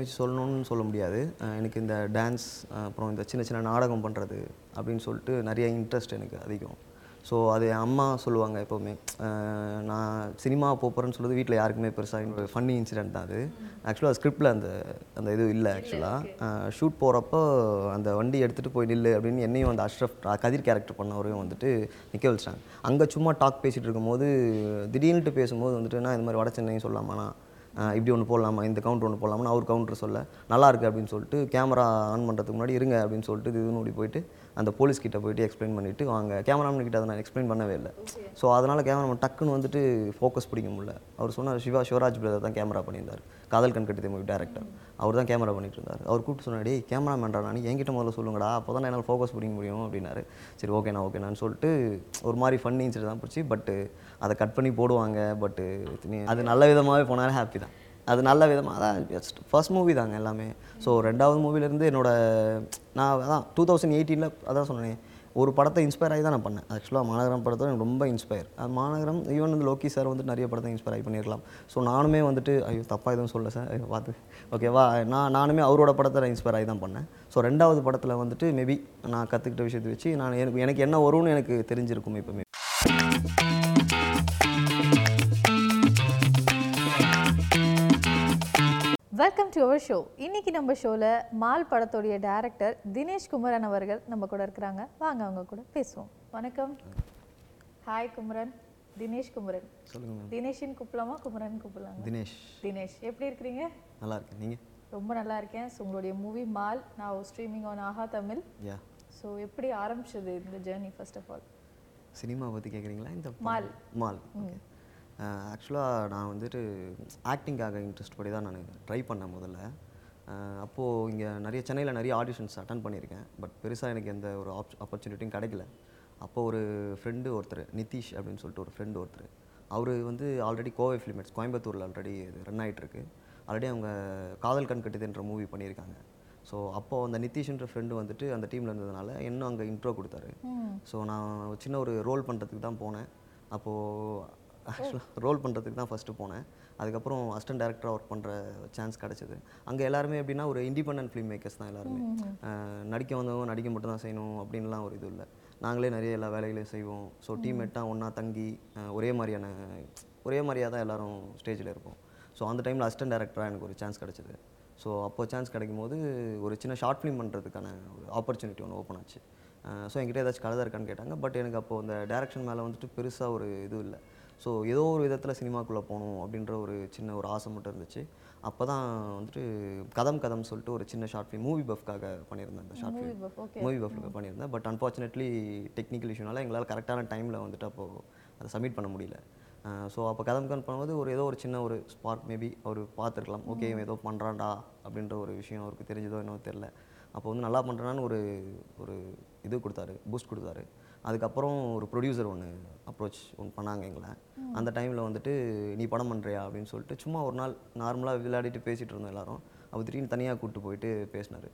வச்சு சொல்லணும்னு சொல்ல முடியாது. எனக்கு இந்த டான்ஸ் அப்புறம் இந்த சின்ன சின்ன நாடகம் பண்ணுறது அப்படின்னு சொல்லிட்டு நிறைய இன்ட்ரெஸ்ட் எனக்கு அதிகம். ஸோ அது என் அம்மா சொல்லுவாங்க எப்போவுமே. நான் சினிமா போகிறேன்னு சொல்லுறது வீட்டில் யாருக்குமே பெருசாக ஃபன்னி இன்சிடென்ட் தான் அது. ஆக்சுவலாக ஸ்கிரிப்டில் அந்த அந்த இது இல்லை ஆக்சுவலாக ஷூட் போகிறப்போ அந்த வண்டி எடுத்துகிட்டு போய் நில்லு அப்படின்னு என்னையும் அந்த அஷ்ரஃப் கதிர் கேரக்டர் பண்ணவரையும் வந்துட்டு நிற்க வச்சிட்டாங்க. அங்கே சும்மா டாக் பேசிகிட்டு இருக்கும்போது திடீர்னுட்டு பேசும்போது வந்துட்டு நான் இந்த மாதிரி வட சென்னை சொல்லலாமாண்ணா? ஆஹ் இப்படி ஒன்று போடலாமா? இந்த கவுண்டர் ஒன்று போடலாமா அவர் கவுண்டர் சொல்ல நல்லாயிருக்கு அப்படின்னு சொல்லிட்டு கேமரா ஆன் பண்ணுறதுக்கு முன்னாடி இருங்க அப்படின்னு சொல்லிட்டு இது ஓடி போயிட்டு அந்த போலீஸ் கிட்ட போயிட்டு எக்ஸ்பிளைன் பண்ணிவிட்டு வாங்க கேமராமேன் கிட்ட அதை நான் எக்ஸ்பிளைன் பண்ணவே இல்லை. ஸோ அதனால் கேமராமேன் டக்குன்னு வந்துட்டு ஃபோக்கஸ் பிடிக்க முடியல. அவர் சொன்னார் சிவா சிவராஜ் பிரதர் தான் கேமரா பண்ணியிருந்தார். காதல் கண்கட்டி மூவி டேரக்டர் அவர் தான் கேமரா பண்ணிட்டு இருந்தார். அவர் கூப்பிட்டு சொன்னாடி கேமராமேன்டா நான் என்கிட்ட முதல்ல சொல்லுங்கடா அப்போ தான் என்னால் ஃபோக்கஸ் பிடிக்க முடியும் அப்படின்னாரு. சரி ஓகேண்ணா ஓகேண்ணான்னு சொல்லிட்டு ஒரு மாதிரி ஃபன்னி இன்சிடென்ட் தான் பிடிச்சி பட்டு அதை கட் பண்ணி போடுவாங்க பட்டு அது நல்ல விதமாகவே போனாலும் ஹாப்பி தான். அது நல்ல விதமாக ஜஸ்ட் ஃபர்ஸ்ட் மூவி தாங்க எல்லாமே. ஸோ ரெண்டாவது மூவிலேருந்து என்னோட நான் அதான் டூ தௌசண்ட் எயிட்டீனில் அதான் சொன்னேன் ஒரு படத்தை இன்ஸ்பயர் ஆகி தான் நான் பண்ணேன். ஆக்சுவலாக மாநகரம் படத்தை எனக்கு ரொம்ப இன்ஸ்பயர் அது மாநகரம் ஈவன் வந்து லோகி சார் வந்துட்டு நிறைய படத்தை இன்ஸ்பயர் ஆகி பண்ணியிருக்கலாம். ஸோ நானுமே வந்துட்டு ஐயோ தப்பாக எதுவும் சொல்ல சார் ஐயோ பார்த்து ஓகேவா நான் நானுமே அவரோட படத்தை நான் இன்ஸ்பயர் ஆகி தான் பண்ணேன். ஸோ ரெண்டாவது படத்தில் வந்துட்டு மேபி நான் கற்றுக்கிட்ட விஷயத்தை வச்சு நான் எனக்கு எனக்கு என்ன வரும்னு எனக்கு தெரிஞ்சிருக்கும் இப்போமே வெல்கம் டு அவர் ஷோ இன்னைக்கு நம்ம ஷோவில் மால் படத்துடைய டைரக்டர் தினேஷ் குமரன் அவர்கள் நம்ம கூட இருக்கிறாங்க. வாங்க அவங்க கூட பேசுவோம். வணக்கம். ஹாய் குமரன். தினேஷ் குமரன். சொல்லுங்கள் மேம் தினேஷின் கூப்பிடலாமா? குமரன் கூப்பிடலாங்க தினேஷ். தினேஷ் எப்படி இருக்கிறீங்க? நல்லா இருக்கேன். நீங்கள் ரொம்ப நல்லா இருக்கேன். ஸோ உங்களுடைய மூவி மால் நான் streaming on Aha Tamil yeah so எப்படி ஆரம்பிச்சது இந்த journey first of all cinema பற்றி கேட்குறீங்களா இந்த மால். மால். ஓகே ஆக்சுவலாக நான் வந்துட்டு ஆக்டிங்காக இன்ட்ரெஸ்ட் படி தான் நான் ட்ரை பண்ணேன் முதல்ல. அப்போது இங்கே நிறைய சென்னையில் நிறைய ஆடிஷன்ஸ் அட்டன் பண்ணியிருக்கேன். பட் பெருசாக எனக்கு எந்த ஒரு ஆப் ஆப்பர்ச்சுனிட்டியும் கிடைக்கல. அப்போ ஒரு ஃப்ரெண்டு ஒருத்தர் நிதிஷ் அப்படின்னு சொல்லிட்டு ஒரு ஃப்ரெண்டு ஒருத்தர் அவர் வந்து ஆல்ரெடி கோவை ஃபிலிமேட்ஸ் கோயம்புத்தூரில் ஆல்ரெடி ரன் ஆகிட்டுருக்கு ஆல்ரெடி அவங்க காதல் கண் கட்டுதுன்ற மூவி பண்ணியிருக்காங்க. ஸோ அப்போது அந்த நிதிஷ்ன்ற ஃப்ரெண்டு வந்துட்டு அந்த டீமில் இருந்ததுனால இன்னும் அங்கே இன்ட்ரோ கொடுத்தாரு. ஸோ நான் சின்ன ஒரு ரோல் பண்ணுறதுக்கு தான் போனேன். அப்போது ஆக்சுவலாக ரோல் பண்ணுறதுக்கு தான் ஃபஸ்ட்டு போனேன். அதுக்கப்புறம் அசிஸ்டன்ட் டேரக்டராக ஒர்க் பண்ணுற சான்ஸ் கிடச்சிது. அங்கே எல்லாருமே எப்படின்னா ஒரு இண்டிபெண்டன்ட் ஃபிலிம் மேக்கர்ஸ் தான் எல்லாருமே. நடிக்க வந்தவங்க நடிக்க மட்டும் தான் செய்யணும் அப்படின்லாம் ஒரு இது இல்லை. நாங்களே நிறைய எல்லா வேலைகளையும் செய்வோம். ஸோ டீம்மேட்டாக ஒன்றா தங்கி ஒரே மாதிரியான ஒரே மாதிரியாக தான் எல்லாரும் ஸ்டேஜில் இருப்போம். ஸோ அந்த டைமில் அசிஸ்டன்ட் டேரக்டராக எனக்கு ஒரு சான்ஸ் கிடச்சிது. ஸோ அப்போ சான்ஸ் கிடைக்கும் போது ஒரு சின்ன ஷார்ட் ஃபிலிம் பண்ணுறதுக்கான ஒரு ஆப்பர்ச்சுனிட்டி ஒன்று ஓப்பன் ஆச்சு. ஸோ என்கிட்ட ஏதாச்சும் கதை இருக்கான்னு கேட்டாங்க. பட் எனக்கு அப்போது அந்த டேரக்ஷன் மேலே வந்துட்டு பெருசாக ஒரு இது இல்லை. ஸோ ஏதோ ஒரு விதத்தில் சினிமாக்குள்ளே போகணும் அப்படின்ற ஒரு சின்ன ஒரு ஆசை மட்டும் இருந்துச்சு. அப்போ தான் வந்துட்டு கதம் கதம் சொல்லிட்டு ஒரு சின்ன ஷார்ட் ஃபிலிம் மூவி பஃப்காக பண்ணியிருந்தேன் அந்த ஷார்ட் மூவி ஃபிலிம் மூவி பஃப்காக பண்ணியிருந்தேன். பட் அன்ஃபார்ச்சுனேட்லி டெக்னிக்கல் இஷ்யூனால எங்களால் கரெக்டான டைமில் வந்துட்டு அப்போது அதை சப்மிட் பண்ண முடியல. ஸோ அப்போ கதம் கதம் பண்ணும்போது ஒரு ஏதோ ஒரு சின்ன ஒரு ஸ்பார்க் மேபி அவர் பார்த்துருக்கலாம். ஓகே இவன் ஏதோ பண்ணுறான்டா அப்படின்ற ஒரு விஷயம் அவருக்கு தெரிஞ்சதோ என்னவோ தெரில அப்போ வந்து நல்லா பண்ணுறான்னு ஒரு ஒரு இது கொடுத்தாரு பூஸ்ட் கொடுத்தாரு. அதுக்கப்புறம் ஒரு ப்ரொடியூசர் ஒன்று அப்ரோச் ஒன்று பண்ணாங்க எங்களை. அந்த டைமில் வந்துட்டு நீ படம் பண்ணுறியா அப்படின்னு சொல்லிட்டு சும்மா ஒரு நாள் நார்மலாக விளையாடிட்டு பேசிகிட்டு இருந்தோம் எல்லாரும். அவர் திடீர்னு தனியாக கூப்பிட்டு போயிட்டு பேசினார்.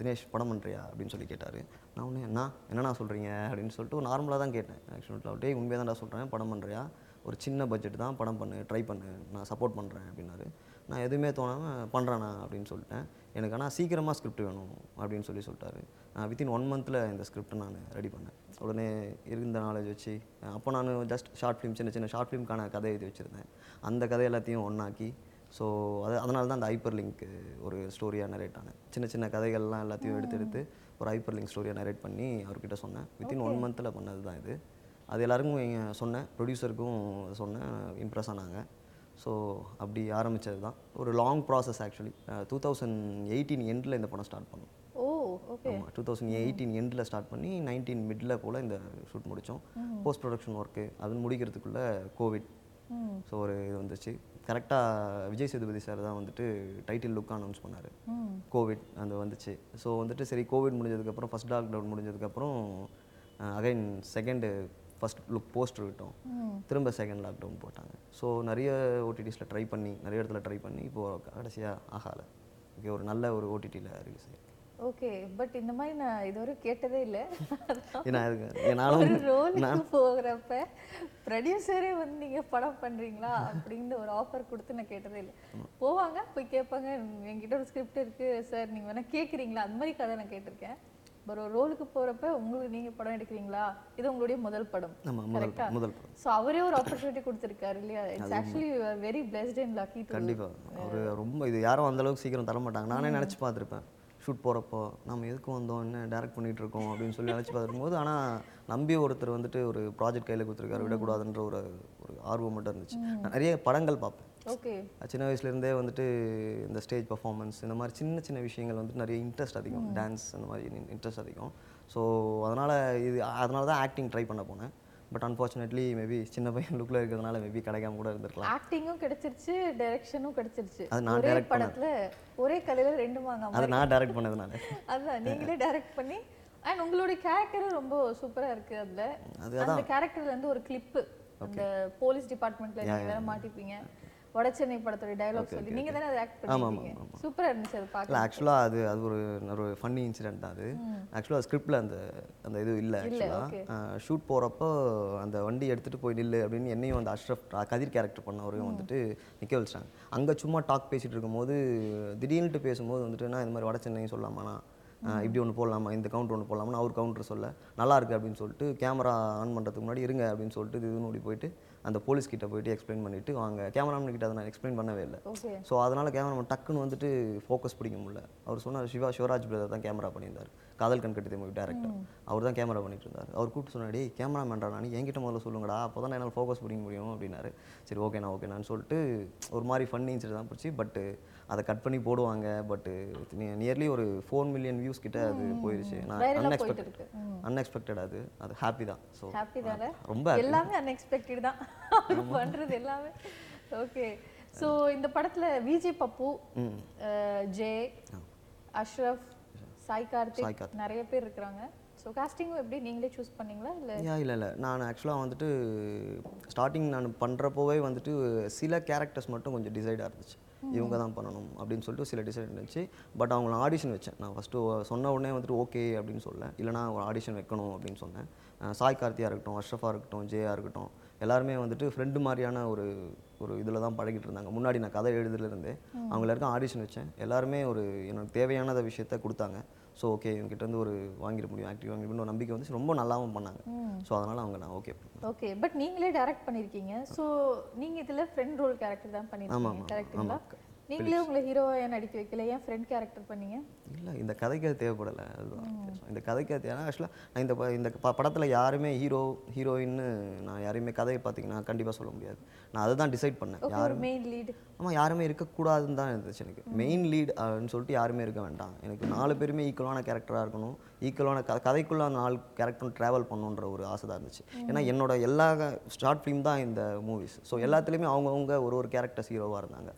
தினேஷ் படம் பண்ணுறியா அப்படின்னு சொல்லி கேட்டார். நான் ஒன்று என்ன என்னண்ணா சொல்கிறீங்க அப்படின்னு சொல்லிட்டு நார்மலாக தான் கேட்டேன். ஆக்சுவலாக டே உண்மையாக தான்டா சொல்கிறேன் படம் பண்ணுறியா ஒரு சின்ன பட்ஜெட் தான் படம் பண்ணு ட்ரை பண்ணு. நான் சப்போர்ட் பண்ணுறேன் அப்படின்னாரு. நான் எதுவுமே தோணாமல் பண்ணுறேண்ணா அப்படின்னு சொல்லிட்டேன். எனக்கு ஆனால் சீக்கிரமாக ஸ்கிரிப்ட் வேணும் அப்படின்னு சொல்லி சொல்லிட்டாரு. நான் வித்தின் ஒன் மந்தில் இந்த ஸ்கிரிப்டை நான் ரெடி பண்ணேன். உடனே இருந்த நாலேஜ் வச்சு அப்போ நான் ஜஸ்ட் ஷார்ட் ஃபிலிம் சின்ன சின்ன ஷார்ட் ஃபிலிம்க்கான கதை எழுதி வச்சுருந்தேன். அந்த கதை எல்லாத்தையும் ஒன்றாக்கி ஸோ அது அதனால தான் அந்த ஹைப்பர் லிங்க் ஒரு ஸ்டோரியாக நரேட் ஆனேன். சின்ன சின்ன கதைகள்லாம் எல்லாத்தையும் எடுத்து எடுத்து ஒரு ஹைப்பர் லிங்க் ஸ்டோரியாக நரேட் பண்ணி அவர்கிட்ட சொன்னேன். வித்தின் ஒன் மந்தில் பண்ணது தான் இது. அது எல்லாருக்கும் சொன்னேன் ப்ரொடியூசருக்கும் சொன்னேன் இம்ப்ரெஸ் ஆனாங்க. ஸோ அப்படி ஆரம்பித்தது தான். ஒரு long process actually two thousand eighteen எண்டில் இந்த படம் ஸ்டார்ட் பண்ணோம். Oh okay two thousand eighteen எண்டில் ஸ்டார்ட் பண்ணி நைன்டீன் மிடில் போல் இந்த ஷூட் முடித்தோம் போஸ்ட் ப்ரொடக்ஷன் ஒர்க்கு அது முடிக்கிறதுக்குள்ளே கோவிட் ஸோ ஒரு இது வந்துச்சு. கரெக்டாக விஜய் சேதுபதி சார் தான் வந்துட்டு டைட்டில் லுக் அனௌன்ஸ் பண்ணார். கோவிட் அந்த வந்துச்சு. ஸோ வந்துட்டு சரி கோவிட் முடிஞ்சதுக்கப்புறம் ஃபஸ்ட் லாக்டவுன் முடிஞ்சதுக்கப்புறம் again second first look poster விட்டோம் ம். திரும்ப செகண்ட் லாக்டவுன் போட்டாங்க. ஸோ நிறைய ஓடிடிஸில் ட்ரை பண்ணி நிறைய இடத்துல ட்ரை பண்ணி இப்போது கடைசியாக ஆகால. ஓகே ஒரு நல்ல ஒரு ஓடிடியில் ரிலீஸ் ஆயிருக்கு. ஓகே பட் இந்த மாதிரி நான் இதுவரை கேட்டதே இல்லை. நானும் ரோலுக்கு போகிறப்ப ப்ரொடியூசரே வந்து நீங்க படம் பண்றீங்களா அப்படின்னு ஒரு ஆஃபர் கொடுத்து நான் கேட்டதே இல்லை. போவாங்க போய் கேட்பாங்க. என்கிட்ட ஒரு ஸ்கிரிப்ட் இருக்கு சார் நீங்க வேணா கேட்குறீங்களா அந்த மாதிரி கதை நான் கேட்டிருக்கேன். ஒரு ரோலுக்கு போறப்ப உங்களுக்கு நீங்க படம் எடுக்கிறீங்களா? இது உங்களுடைய முதல் படம். ஆமா முதல் படம் ஸோ அவரே ஒரு ஆப்பர்ச்சுனிட்டி கொடுத்துருக்காரு இல்லையா? It's actually very blessed and lucky கண்டிப்பா. அவர் ரொம்ப இது யாரும் அந்த அளவுக்கு சீக்கிரம் தர மாட்டாங்க நானே நினச்சி பார்த்துருப்பேன். ஷூட் போகிறப்போ நம்ம எதுக்கு வந்தோம்? என்ன டேரக்ட் பண்ணிட்டு இருக்கோம்? அப்படின்னு சொல்லி நினச்சி பார்த்துருக்கும் போது ஆனால் நம்பி ஒருத்தர் வந்துட்டு ஒரு ப்ராஜெக்ட் கையில் கொடுத்துருக்காரு விடக்கூடாதுன்ற ஒரு ஒரு ஆர்வம் மட்டும் இருந்துச்சு. நிறைய படங்கள் பார்ப்பேன். ஓகே சின்ன வயசுலேருந்தே வந்துட்டு இந்த ஸ்டேஜ் பர்ஃபார்மன்ஸ் இந்த மாதிரி சின்ன சின்ன விஷயங்கள் வந்துட்டு நிறைய இன்ட்ரெஸ்ட் அதிகம். டான்ஸ் அந்த மாதிரி இன்ட்ரெஸ்ட் அதிகம். ஸோ அதனால் இது அதனால தான் ஆக்டிங் ட்ரை பண்ண போனேன். பட் அன்ஃபார்ச்சுனேட்லி மேபி சின்ன பையன் லுக்கில் இருக்கிறதுனால மேபி கிடைக்காம கூட இருந்திருக்கலாம். ஆக்டிங்கும் கிடைச்சிருச்சு டைரக்ஷனும் கிடைச்சிருச்சு. அது நான் பண்ணது. படத்துல ஒரே கலையில ரெண்டு வாங்க அதை நான் டைரக்ட் பண்ணதுனால அதான் நீங்களே டைரக்ட் பண்ணி அண்ட் உங்களுடைய கேரக்டரும் ரொம்ப சூப்பரா இருக்கு அதுல. அந்த கேரக்டர்ல இருந்து ஒரு கிளிப்பு அந்த போலீஸ் டிபார்ட்மெண்ட்ல நீங்க வேற மாட்டிப்பீங்க. வடசென்னை படத்தோட டயலாக் சொல்லி நீங்க தானே அதை ஆக்ட் பண்ணிருக்கீங்க. சூப்பரா இருந்துச்சு அது பார்க்க இல்லை ஆக்சுவலாக அது அது ஒரு ஒரு ஃபன்னி இன்சிடென்ட் தான் அது. ஆக்சுவலாக ஸ்கிரிப்டில் அந்த அந்த இது இல்லை ஆக்சுவலாக ஷூட் போகிறப்போ அந்த வண்டி எடுத்துகிட்டு போய் நில்லு அப்படின்னு என்னையும் அந்த அஷ்ரஃப் கதிர் கேரக்டர் பண்ணவரையும் வந்துட்டு நிற்க வச்சிட்டாங்க. அங்கே சும்மா டாக் பேசிகிட்டு இருக்கும்போது திடீர்னுட்டு பேசும்போது வந்துட்டு நான் இந்த மாதிரி வட சென்னையும் சொல்லாமாண்ணா இப்படி ஒன்று போடலாமா? இந்த கவுண்டர் ஒன்று போடலாமா அவர் கவுண்டர் சொல்ல. நல்லா இருக்கு அப்படின்னு சொல்லிட்டு கேமரா ஆன் பண்ணுறதுக்கு முன்னாடி இருங்க அப்படின்னு சொல்லிட்டு இது ஓடி போயிட்டு அந்த போலீஸ் கிட்ட போயிட்டு எக்ஸ்பிளைன் பண்ணிட்டு வாங்க கேமராமேன் கிட்ட அதை நான் எக்ஸ்பிளைன் பண்ணவே இல்லை. ஸோ அதனால் கேமராமேன் டக்குன்னு வந்துட்டு ஃபோக்கஸ் பிடிக்க முடியல. அவர் சொன்னார் சிவா சிவராஜ் பிரதர் தான் கேமரா பண்ணியிருந்தார். காதல் கண் கட்டி மூவி டேரக்டர் அவர் தான் கேமரா பண்ணிட்டு இருந்தார் அவர் கூப்பிட்டு சொன்னாடி கேமராமேன்டா நான் என்கிட்ட முதல்ல சொல்லுங்கடா அப்போ தான் என்னால் ஃபோக்கஸ் பிடிக்க முடியும் அப்படின்னாரு. சரி ஓகேண்ணா ஓகேண்ணான்னு சொல்லிட்டு ஒரு மாதிரி ஃபன் இன்சிடென்ட் தான் போச்சு. பட்டு அதை கட் பண்ணி போடுவாங்க. பட்டு நியர்லி ஒரு ஃபோர் மில்லியன் வியூஸ் கிட்ட அது போயிருச்சு. நான் அன்எக்ஸ்பெக்டட் அன்எக்ஸ்பெக்டட் அது. அது ஹாப்பி தான். ஸோ ஹாப்பி தானே? ரொம்ப எல்லாமே அன்எக்ஸ்பெக்டட் தான். பண்றது எல்லாமே. ஓகே சோ இந்த படத்துல விஜய் பப்பு ஜெய் அஷ்ரஃப் சாய் கார்த்திக். நிறைய பேர் இருக்கிறாங்க. ஸோ காஸ்டிங்கும் எப்படி? நீங்களே சூஸ் பண்ணீங்களா? இல்ல? யா இல்லை இல்லை. நான் ஆக்சுவலாக வந்துட்டு ஸ்டார்டிங் நான் பண்ணுறப்போவே வந்துட்டு சில கேரக்டர்ஸ் மட்டும் கொஞ்சம் டிசைடாக இருந்துச்சு. இவங்க தான் பண்ணணும் அப்படின்னு சொல்லிட்டு சில டிசைட் இருந்துச்சு. பட் அவங்கள ஆடிஷன் வச்சேன். நான் ஃபஸ்ட்டு சொன்ன உடனே வந்துட்டு ஓகே அப்படின்னு சொல்ல இல்லைனா ஒரு ஆடிஷன் வைக்கணும் அப்படின்னு சொன்னேன். சாய் கார்த்தியா இருக்கட்டும் அஷ்ரஃபா இருக்கட்டும் ஜெயா இருக்கட்டும் எல்லாருமே வந்துட்டு ஃப்ரெண்டு மாதிரியான ஒரு ஒரு இதில் தான் பழகிட்டு இருந்தாங்க. முன்னாடி நான் கதை எழுதுலேருந்தே அவங்க எல்லாருக்கும் ஆடிஷன் வச்சேன். எல்லாருமே ஒரு எனக்கு தேவையானத விஷயத்த கொடுத்தாங்க. ஸோ ஓகே இவங்ககிட்ட இருந்து ஒரு வாங்கிட முடியும் ஆக்டிவ் வாங்கிட முடியும் ஒரு நம்பிக்கை வந்துச்சு. ரொம்ப நல்லாவும் பண்ணாங்க. ஸோ அதனால் அவங்க நான் ஓகே ஓகே பட் நீங்களே டைரக்ட் பண்ணிருக்கீங்க ஸோ நீங்க இதுல ஃப்ரெண்ட் ரோல் கேரக்டர் தான் கரெக்ட்டுங்களா ஆமா. நீங்களே உங்களை ஹீரோவா நடிக்க வைக்கல? ஏன் ஃப்ரெண்ட் கேரக்டர் பண்ணீங்க? இல்லை இந்த கதைக்கு அது தேவைப்படலை. அதுதான். இந்த கதைக்கு அது ஏன்னா ஆக்சுவலாக நான் இந்த இந்த படத்தில் யாருமே ஹீரோ ஹீரோயின்னு நான் யாரையுமே கதையை பார்த்தீங்கன்னா கண்டிப்பாக சொல்ல முடியாது. நான் அதை தான் டிசைட் பண்ணேன் ஒரு மெயின் லீட் ஆமாம் யாருமே இருக்கக்கூடாதுன்னு தான் இருந்துச்சு எனக்கு. மெயின் லீட் அப்படின்னு சொல்லிட்டு யாருமே இருக்க வேண்டாம். எனக்கு நாலு பேருமே ஈக்குவலான கேரக்டராக இருக்கணும். ஈக்குவலான க கதைக்குள்ளே அந்த நாலு கேரக்டரும் ட்ராவல் பண்ணணுன்ற ஒரு ஆசை தான் இருந்துச்சு. ஏன்னா என்னோட எல்லா ஷார்ட் ஃபிலிம் தான் இந்த மூவிஸ் ஸோ எல்லாத்துலேயுமே அவங்கவுங்க ஒரு ஒரு கேரக்டர்ஸ் ஹீரோவாக இருந்தாங்க.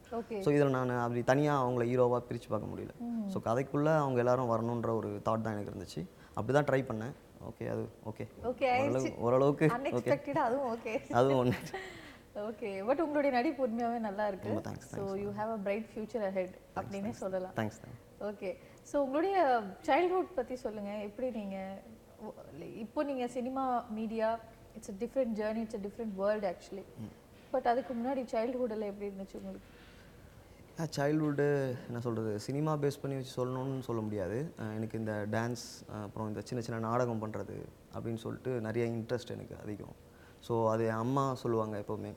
ஸோ இதில் நான் அப்படி தனியாக அவங்கள ஹீரோவாக பிரித்து பார்க்க முடியல. ஸோ கதைக்குள்ளே அவங்க எல்லாரும் வரணுன்ற ஒரு தாட் தான் எனக்கு இருந்துச்சு. அப்படி தான் ட்ரை பண்ணேன். ஓகே அது ஓகே ஓகே ஓரளவு ஓரளவுக்கு ஓகே அதுவும் ஒன்று ஓகே பட் உங்களுடைய நடிப்பு உண்மையாவே நல்லா இருக்கு. So you have a bright future ahead அப்படின்னே சொல்லலாம். தேங்க்ஸ் ஓகே ஸோ உங்களுடைய சைல்ட்ஹுட் பத்தி சொல்லுங்க. எப்படி நீங்க ஒ- இப்போ நீங்க cinema media it's a different journey it's a different world actually but அதுக்கு முன்னாடி சைல்ட்ஹுட்டில் எப்படி இருந்துச்சு உங்களுக்கு? சைல்ட்ஹுட்டு என்ன சொல்கிறது சினிமா பேஸ் பண்ணி வச்சு சொல்லணும்னு சொல்ல முடியாது. எனக்கு இந்த டான்ஸ் அப்புறம் இந்த சின்ன சின்ன நாடகம் பண்ணுறது அப்படின்னு சொல்லிட்டு நிறைய இன்ட்ரெஸ்ட் எனக்கு அதிகம். ஸோ அது என் அம்மா சொல்லுவாங்க எப்போவுமே.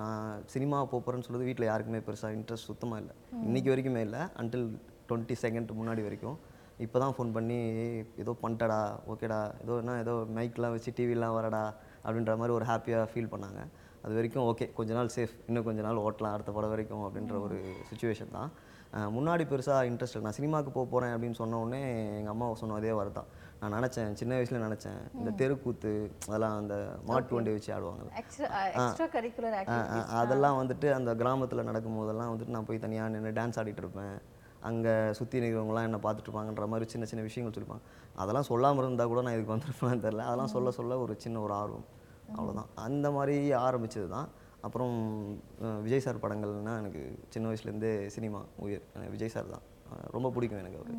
நான் சினிமா போகிறேன்னு சொல்றது வீட்டில் யாருக்குமே பெருசாக இன்ட்ரெஸ்ட் சுத்தமாக இல்லை. இன்னைக்கு வரைக்குமே இல்லை. அன்டில் டுவெண்ட்டி செகண்ட் முன்னாடி வரைக்கும். இப்போ தான் ஃபோன் பண்ணி "ஏய், ஏதோ பண்ணிட்டடா ஓகேடா ஏதோ என்ன ஏதோ மைக்லாம் வச்சு டிவிலாம் வரடா அப்படின்ற மாதிரி ஒரு ஹாப்பியாக ஃபீல் பண்ணாங்க. அது வரைக்கும் ஓகே கொஞ்ச நாள் சேஃப் இன்னும் கொஞ்ச நாள் ஓட்டலாம் அடுத்த படம் வரைக்கும் அப்படின்ற ஒரு சுச்சுவேஷன் தான். முன்னாடி பெருசாக இன்ட்ரெஸ்ட் நான் சினிமாவுக்கு போக போகிறேன் அப்படின்னு சொன்ன உடனே எங்கள் அம்மா சொன்ன அதே வார்த்தை தான். நான் நினச்சேன் சின்ன வயசுல நினச்சேன். இந்த தெருக்கூத்து அதெல்லாம் அந்த மாட்டு வண்டி வச்சு ஆடுவாங்க ஆ, அதெல்லாம் வந்துட்டு அந்த கிராமத்தில் நடக்கும் போதெல்லாம் வந்துட்டு நான் போய் தனியாக நின்று டான்ஸ் ஆடிட்டு இருப்பேன். அங்கே சுற்றி நிற்கிறவங்களாம் என்னை பார்த்துட்டு இருப்பாங்கன்ற மாதிரி சின்ன சின்ன விஷயங்கள் சொல்லிப்பாங்க. அதெல்லாம் சொல்லாமல் இருந்தால் கூட நான் இதுக்கு வந்திருப்பேன்னு தெரில அதெல்லாம் சொல்ல சொல்ல ஒரு சின்ன ஒரு ஆர்வம். அவ்வளோதான் அந்த மாதிரி ஆரம்பிச்சது தான் அப்புறம் விஜய் சார் படங்கள்னா எனக்கு சின்ன வயசுலேருந்தே சினிமா உயிர். விஜய் சார் தான். ரொம்ப பிடிக்கும் எனக்கு அவர்.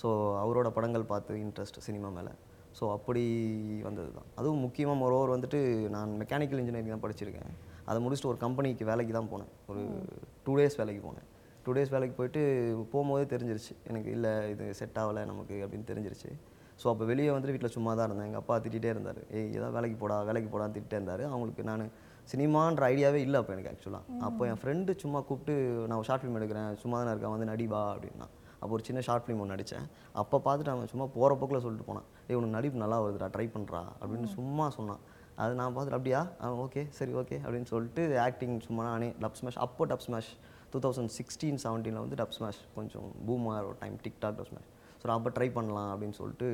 ஸோ அவரோட படங்கள் பார்த்து இன்ட்ரெஸ்ட் சினிமா மேலே. ஸோ அப்படி வந்தது தான். அதுவும் முக்கியமாக மொரோவர் வந்துட்டு நான் மெக்கானிக்கல் இன்ஜினியரிங் தான் படிச்சிருக்கேன். அதை முடிச்சுட்டு ஒரு கம்பெனிக்கு வேலைக்கு தான் போனேன். ஒரு டூ டேஸ் வேலைக்கு போனேன். டூ டேஸ் வேலைக்கு போயிட்டு போகும்போதே தெரிஞ்சிருச்சு. எனக்கு இல்லை இது செட் ஆகலை நமக்கு அப்படின்னு தெரிஞ்சிருச்சு. ஸோ அப்போ வெளியே வந்துட்டு வீட்டில் சும்மா தான் இருந்தேன். எங்கள் அப்பா திட்டிகிட்டே இருந்தார். ஏய் ஏதாவது வேலைக்கு போடா வேலைக்கு போடான்னு திட்டிகிட்டே இருந்தார். அவங்களுக்கு நான் சினிமான்ற ஐடியாவே இல்லை அப்போ எனக்கு ஆக்சுவலாக அப்போ என் ஃப்ரெண்டு சும்மா கூப்பிட்டு நான் ஷார்ட் ஃபிலிம் எடுக்கிறேன். சும்மா தானே இருக்கேன். வந்து நடிவா? அப்படின்னா. அப்போ ஒரு சின்ன ஷார்ட் ஃபிலிம் ஒன்று நடித்தேன் அப்போ பார்த்துட்டு அவன் சும்மா போகிற போக்கில் சொல்லிட்டு போனான். உனக்கு நடிப்பு நல்லா வருதுடா ட்ரை பண்ணுறா அப்படின்னு சும்மா சொன்னான். அது நான் பார்த்துட்டு அப்படியா? ஓகே சரி ஓகே அப்படின்னு சொல்லிட்டு ஆக்டிங் சும்மா நானே டப் ஸ்மாஷ் அப்போ dub smash two thousand sixteen செவன்டீனில் வந்து டப் ஸ்மாஷ் கொஞ்சம் பூமாக ஒரு time TikTok dub smash so அப்போ ட்ரை பண்ணலாம் அப்படின்னு சொல்லிட்டு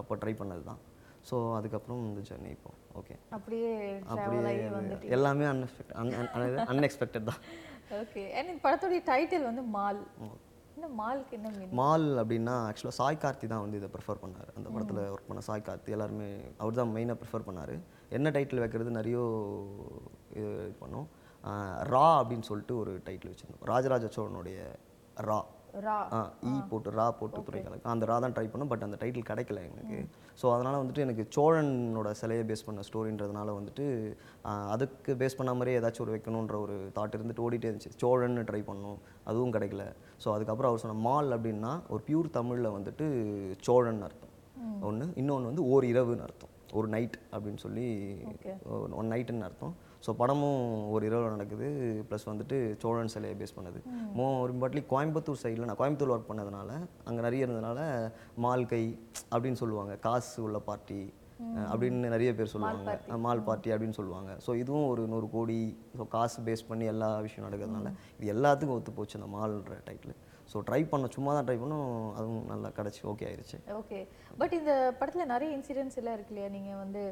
அப்போ ட்ரை பண்ணது தான் ஸோ அதுக்கப்புறம் இந்த ஜர்னி இப்போ ஓகே அப்படியே அப்படியே எல்லாமே அன்எக்ஸ்பெக்ட் அன்எக்ஸ்பெக்டட் தான். ஓகே அண்ட் படத்துடைய டைட்டில் வந்து மால். மால்க்கு என்ன மால் அப்படின்னா ஆக்சுவலாக சாய் கார்த்தி தான் வந்து இதை ப்ரிஃபர் பண்ணார். அந்த படத்தில் ஒர்க் பண்ண சாய் கார்த்தி எல்லாருமே அவர் தான் மெயினாக ப்ரிஃபர் பண்ணார். என்ன டைட்டில் வைக்கிறது நிறைய இது பண்ணோம். ரா அப்படின்னு சொல்லிட்டு ஒரு டைட்டில் வச்சுருந்தோம். ராஜராஜ சோழனுடைய ரா. ஆ ஈ போட்டு ரா போட்டு துறை கலக்கு அந்த ரா தான் ட்ரை பண்ணோம் பட் அந்த டைட்டில் கிடைக்கல எனக்கு. ஸோ அதனால் வந்துட்டு எனக்கு சோழனோட சிலையை பேஸ் பண்ண ஸ்டோரின்றதுனால வந்துட்டு அதுக்கு பேஸ் பண்ண மாதிரியே ஏதாச்சும் ஒரு வைக்கணுன்ற ஒரு தாட் இருந்துட்டு ஓடிட்டே இருந்துச்சு. சோழன்னு ட்ரை பண்ணோம் அதுவும் கிடைக்கல. ஸோ அதுக்கப்புறம் அவர் சொன்ன மால் அப்படின்னா ஒரு பியூர் தமிழில் வந்துட்டு சோழன் அர்த்தம். ஒன்று இன்னொன்று வந்து ஓர் இரவுன்னு அர்த்தம். ஒரு நைட் அப்படின்னு சொல்லி ஒன் நைட்டுன்னு அர்த்தம். ஸோ படமும் ஒரு இரவில் நடக்குது. ப்ளஸ் வந்துட்டு சோழன் சிலையை பேஸ் பண்ணது. மோ. ஒரு பாட்லி கோயம்புத்தூர் சைடில் நான் கோயம்புத்தூர் ஒர்க் பண்ணதுனால அங்கே நிறைய இருந்ததுனால மால் கை அப்படின்னு சொல்லுவாங்க. காசு உள்ள பார்ட்டி அப்படின்னு நிறைய பேர் சொல்லுவாங்க. மால் பார்ட்டி அப்படின்னு சொல்லுவாங்க. ஸோ இதுவும் ஒரு நூறு கோடி ஸோ காசு பேஸ் பண்ணி எல்லா விஷயம் நடக்கிறதுனால இது எல்லாத்துக்கும் ஒத்து போச்சு அந்த மால்ன்ற டைட்டில் ஸோ ட்ரை பண்ணோம். சும்மா தான் ட்ரை பண்ணோம். அதுவும் நல்லா கிடச்சி. ஓகே ஆயிருச்சு. ஓகே பட் இந்த படத்துல நிறைய இன்சிடென்ட்ஸ் எல்லாம் இருக்கு இல்லையா? நீங்க வந்து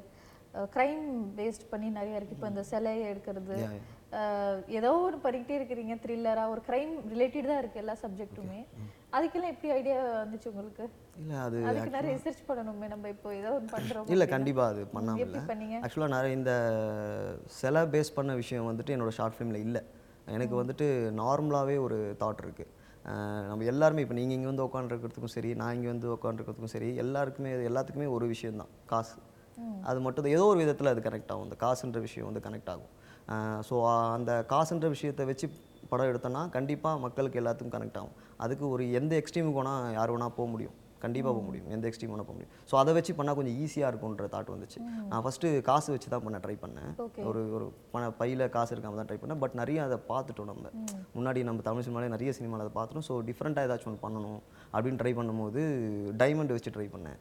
க்ரைம் பேஸ்ட் பண்ணி நிறைய இருக்கு. இப்போ இந்த சிலையை எடுக்கிறது. ஏதோ ஒரு பண்ணிக்கிட்டே இருக்கிறீங்க த்ரில்லரா ஒரு க்ரைம் ரிலேட்டட் தான் இருக்கு எல்லா சப்ஜெக்ட்டுமே அதுக்கெல்லாம் எப்படி ஐடியா வந்துச்சு உங்களுக்கு? இல்லை அது அதுக்கு நிறைய ரிசர்ச் பண்ணணுமே நம்ம இப்போ ஏதோ ஒன்று பண்றோம் இல்லை கண்டிப்பாக அது பண்ணாமல் எப்படி பண்ணீங்க? ஆக்சுவலாக நிறைய இந்த சிலை பேஸ் பண்ண விஷயம் வந்துட்டு என்னோட ஷார்ட் ஃபிலிமில் இல்லை. எனக்கு வந்துட்டு நார்மலாகவே ஒரு தாட் இருக்குது நம்ம எல்லாருமே இப்போ நீங்கள் இங்கே வந்து உட்காந்துருக்கிறதுக்கும் சரி நான் இங்கே வந்து உட்காந்துருக்கிறதுக்கும் சரி எல்லாருக்குமே எல்லாத்துக்குமே ஒரு விஷயம்தான். காசு. அது மட்டும் ஏதோ ஒரு விதத்தில் அது கனெக்ட் ஆகும். இந்த காசுன்ற விஷயம் வந்து கனெக்ட் ஆகும். ஸோ அந்த காசுன்ற விஷயத்தை வச்சு படம் எடுத்தோன்னா கண்டிப்பாக மக்களுக்கு எல்லாத்துக்கும் கனெக்ட் ஆகும். அதுக்கு ஒரு எந்த எக்ஸ்ட்ரீமுக்கு வேணால் யார் வேணால் போக முடியும். கண்டிப்பாக போக முடியும். எந்த எக்ஸ்ட்ரீம் வேணால் போக முடியும். ஸோ அதை வச்சு பண்ணால் கொஞ்சம் ஈஸியாக இருக்கும்ன்ற தாட் வந்துச்சு. நான் ஃபஸ்ட்டு காசு வச்சு தான் பண்ண ட்ரை பண்ணேன். ஒரு ஒரு பண பையில் காசு இருக்காம தான் ட்ரை பண்ணேன். பட் நிறைய அதை பார்த்துட்டோம் நம்ம. முன்னாடி நம்ம தமிழ் சினிமாலே நிறைய சினிமாவில் அதை பார்த்துட்டோம். ஸோ டிஃப்ரெண்ட்டாக ஏதாச்சும் ஒன்று பண்ணணும் அப்படின்னு ட்ரை பண்ணும்போது டைமண்ட் வச்சு ட்ரை பண்ணேன்.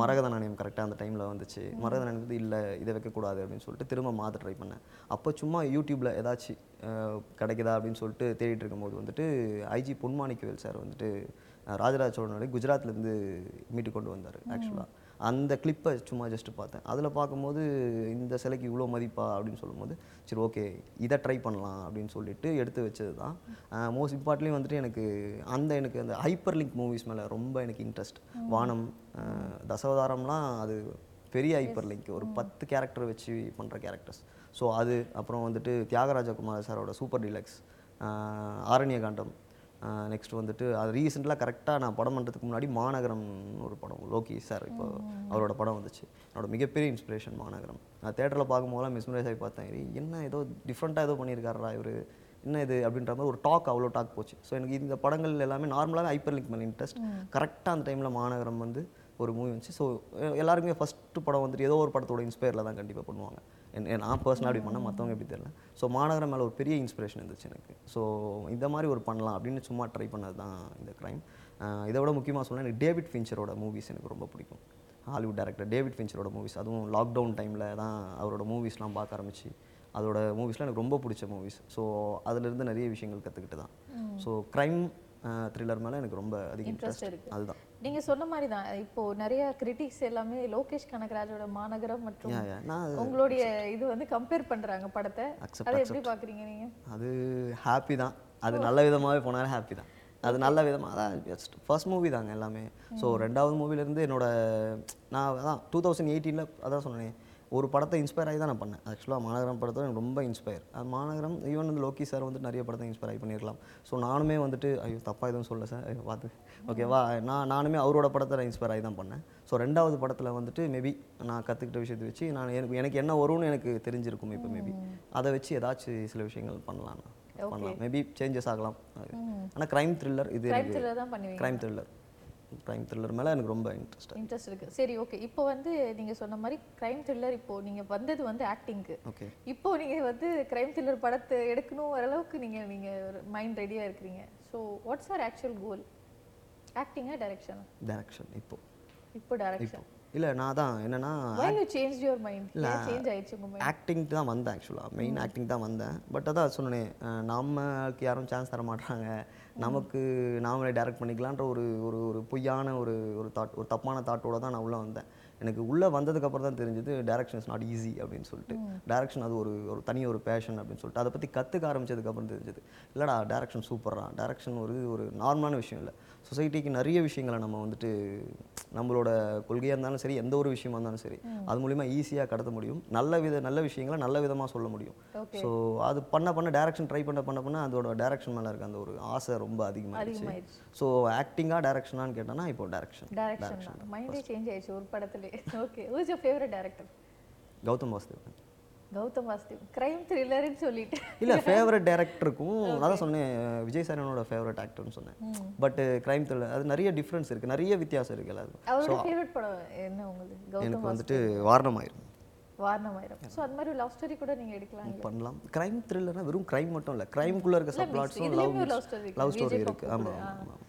மரகத நாணயம் கரெக்டாக அந்த டைமில் வந்துச்சு. மரகத நாணயம் வந்து இல்லை இதை வைக்கக்கூடாது அப்படின்னு சொல்லிட்டு திரும்ப மாற்ற ட்ரை பண்ணேன். அப்போ சும்மா யூடியூப்பில் ஏதாச்சும் கிடைக்குதா அப்படின்னு சொல்லிட்டு தேடிட்டு இருக்கும்போது வந்துட்டு ஐஜி பொன்மாணிக்கவேல் சார் வந்துட்டு ராஜராஜ சோழனுடைய குஜராத்லேருந்து மீட்டு கொண்டு வந்தார் ஆக்சுவலாக அந்த கிளிப்பை சும்மா ஜஸ்ட் பார்த்தேன். அதில் பார்க்கும்போது இந்த சிலைக்கு இவ்வளோ மதிப்பா அப்படின்னு சொல்லும்போது சரி ஓகே இதை ட்ரை பண்ணலாம் அப்படின்னு சொல்லிட்டு எடுத்து வச்சது தான் மோஸ்ட் இம்பார்ட்லி வந்துட்டு எனக்கு அந்த எனக்கு அந்த ஹைப்பர் லிங்க் மூவிஸ் மேலே ரொம்ப எனக்கு இன்ட்ரெஸ்ட் வானம் தசாவதாரம்லாம் அது பெரிய ஹைப்பர் லிங்க் ஒரு பத்து கேரக்டர் வச்சு பண்ணுற கேரக்டர்ஸ் ஸோ அது அப்புறம் வந்துட்டு தியாகராஜ குமார் சாரோட super deluxe Aaranya Kaandam. Next வந்துட்டு அது ரீசெண்டாக கரெக்டாக நான் படம் பண்ணுறதுக்கு முன்னாடி மாநகரம் ஒரு படம் லோகி சார் இப்போ அவரோட படம் வந்துச்சு. என்னோட மிகப்பெரிய இன்ஸ்பிரேஷன் மாநகரம். நான் தேட்டரில் பார்க்கும்போதெல்லாம் மிஸ்மரைஸ் ஆகி பார்த்தேன். "ஏய், என்ன ஏதோ டிஃப்ரெண்ட்டாக ஏதோ பண்ணியிருக்காரா இவர்? என்ன இது? அப்படின்ற மாதிரி ஒரு டாக் அவ்வளோ டாக் போச்சு. ஸோ எனக்கு இந்த படங்கள் எல்லாமே நார்மலாகவே ஹைப்பர் லிங்க் மேலே இன்ட்ரெஸ்ட் கரெக்டாக அந்த டைமில் மாநகரம் வந்து ஒரு மூவி வந்துச்சு. ஸோ எல்லாருமே ஃபஸ்ட்டு படம் வந்துட்டு ஏதோ ஒரு படத்தோட இன்ஸ்பயரில் தான் கண்டிப்பாக பண்ணுவாங்க. என் நான் பர்சனலாக அப்படி பண்ணால் மற்றவங்க எப்படி தெரியல? ஸோ மாநகரம் மேலே ஒரு பெரிய இன்ஸ்பிரேஷன் இருந்துச்சு எனக்கு. ஸோ இந்த மாதிரி ஒரு பண்ணலாம் அப்படின்னு சும்மா ட்ரை பண்ணது தான் இந்த க்ரைம் இதை விட முக்கியமாக சொன்னால் எனக்கு டேவிட் ஃபின்ச்சரோட மூவிஸ் எனக்கு ரொம்ப பிடிக்கும். ஹாலிவுட் டேரக்டர் டேவிட் ஃபின்ச்சரோட மூவிஸ் அதுவும் லாக்டவுன் டைமில் தான் அவரோட மூவிஸ்லாம் பார்க்க ஆரம்பிச்சு. அதோட மூவிஸ்லாம் எனக்கு ரொம்ப பிடிச்ச மூவிஸ் ஸோ அதிலிருந்து நிறைய விஷயங்கள் கற்றுக்கிட்டு தான். ஸோ க்ரைம் த்ரில்லர் மேலே எனக்கு ரொம்ப அதிக இன்ட்ரெஸ்ட் அதுதான். நீங்க சொன்ன மாதிரி தான். இப்போ நிறைய கிரிட்டிக்ஸ் எல்லாமே லோகேஷ் கனகராஜோட மாநகரம் மற்றும் உங்களுடைய இது வந்து கம்பேர் பண்றாங்க படத்தை. அதை எப்படி பாக்குறீங்க நீங்க? அது ஹாப்பி தான். அது நல்ல விதமாகவே போனாலும் ஹாப்பி தான். அது நல்ல விதமாக அதான் ஜஸ்ட் ஃபர்ஸ்ட் மூவி தாங்க எல்லாமே. ஸோ ரெண்டாவது மூவிலேருந்து என்னோட நான் அதான் டூ தௌசண்ட் எயிட்டீனில் அதான் சொன்னேன். ஒரு படத்தை இன்ஸ்பயர் ஆகி தான் நான் பண்ணேன். ஆக்சுவலாக மாநகரம் படத்தை எனக்கு ரொம்ப இன்ஸ்பயர் அது மாநகரம் ஈவன் வந்து லோகி சார் வந்துட்டு நிறைய படத்தை இன்ஸ்பயர் ஆகி பண்ணியிருக்கலாம். ஸோ நானுமே வந்துட்டு ஐயோ தப்பாக எதுவும் சொல்ல சார் ஐயோ பார்த்து. ஓகேவா? நான் நானுமே அவரோட படத்தை நான் இன்ஸ்பயர் ஆகி தான் பண்ணேன். ஸோ ரெண்டாவது படத்தில் வந்துட்டு மேபி நான் கற்றுக்கிட்ட விஷயத்தை வச்சு நான் எனக்கு எனக்கு என்ன வரும்னு எனக்கு தெரிஞ்சிருக்கும் இப்போ மேபி அதை வச்சு ஏதாச்சும் சில விஷயங்கள் பண்ணலாம். பண்ணலாம். மேபி சேஞ்சஸ் ஆகலாம். ஆனால் க்ரைம் த்ரில்லர் இது கிரைம் த்ரில்லர் க்ரைம் த்ரில்லர் மேலே எனக்கு ரொம்ப இன்ட்ரெஸ்ட் இன்ட்ரெஸ்ட் இருக்கு. சரி ஓகே இப்போ வந்து நீங்க சொன்ன மாதிரி கிரைம் த்ரில்லர் இப்போ நீங்க வந்தது வந்து ஆக்டிங்க்கு ஓகே இப்போ நீங்க வந்து கிரைம் த்ரில்லர் படத்தை எடுக்கணும் வர அளவுக்கு நீங்க நீங்க மைண்ட் ரெடியா இருக்கிறீங்க. So what's our actual goal ஆக்டிங்கா டைரக்ஷனா டேரக்ஷன் இப்போ. இப்போ டைரக்ஷன் இல்லை நான் தான் என்னன்னா சேஞ்ச் யுவர் மைண்ட் சேஞ்ச் ஆயிடுச்சு உங்க மைண்ட் ஆக்டிங் தான் வந்தேன் ஆக்சுவலாக மெயின் ஆக்டிங் தான் வந்தேன். பட் அதான் சொன்னேன் நமக்கு யாரும் சான்ஸ் தர மாட்டாங்க. நமக்கு நாமளே டைரக்ட் பண்ணிக்கலான்ற ஒரு ஒரு ஒரு பொய்யான ஒரு ஒரு தாட் ஒரு தப்பான தாட்டோட தான் நான் உள்ளே வந்தேன். எனக்கு உள்ளே வந்ததுக்கப்புறம் தான் தெரிஞ்சது டேரக்ஷன் இஸ் நாட் ஈஸி அப்படின்னு சொல்லிட்டு. டேரக்ஷன் அது ஒரு ஒரு தனி ஒரு பேஷன் அப்படின்னு சொல்லிட்டு. அதை பற்றி கற்றுக்க ஆரம்பிச்சதுக்கப்புறம் தெரிஞ்சது. இல்லைடா டேரக்ஷன் சூப்பர்ரா டேரக்ஷன் ஒரு ஒரு நார்மலான விஷயம் இல்லை. சொசைட்டிக்கு நிறைய விஷயங்களை நம்ம வந்துட்டு நம்மளோட கொள்கையாக இருந்தாலும் சரி எந்த ஒரு விஷயமா இருந்தாலும் சரி அது மூலிமா ஈஸியாக கடத்த முடியும். நல்ல வித நல்ல விஷயங்களை நல்ல விதமாக சொல்ல முடியும். ஸோ அது பண்ண பண்ண டேரக்ஷன் ட்ரை பண்ண பண்ண பண்ண அதோட டேரக்ஷன் மேலே இருக்க அந்த ஒரு ஆசை ரொம்ப அதிகமாகிடுச்சு ஸோ ஆக்டிங்காக டேரக்ஷனான்னு கேட்டோன்னா இப்போ டேரக்ஷன் டைரக்ஷன் தான் மைண்டே சேஞ்ச் ஆயிடுச்சு ஒரு படத்துலயே okay your favourite director Gautham Vasudevan. Gautham Vasudev crime த்ரில்லர்னு சொல்லிட்டு. இல்லை ஃபேவரட் டேரக்டருக்கும் அதான் சொன்னேன் விஜய் சார் என்னோட ஃபேவரட் ஆக்டர்னு சொன்னேன் பட் க்ரைம் த்ரில்லர் அது நிறைய டிஃப்ரென்ஸ் இருக்குது நிறைய வித்தியாசம் இருக்குது எல்லாருக்கும். அவரோட ஃபேவரட் படம் என்ன உங்களுக்கு? எனக்கு வந்துட்டு வாரணமாயிரும். வாரணமாயிரம். ஸோ அது மாதிரி லவ் ஸ்டோரி கூட நீங்க எடுக்கலாம் பண்ணலாம். க்ரைம் த்ரில்லர்னா வெறும் க்ரைம் மட்டும் இல்லை க்ரைம்குள்ளே இருக்க லவ் love story இருக்கு. லவ் ஸ்டோரி இருக்குது ஆமாம் ஆமாம்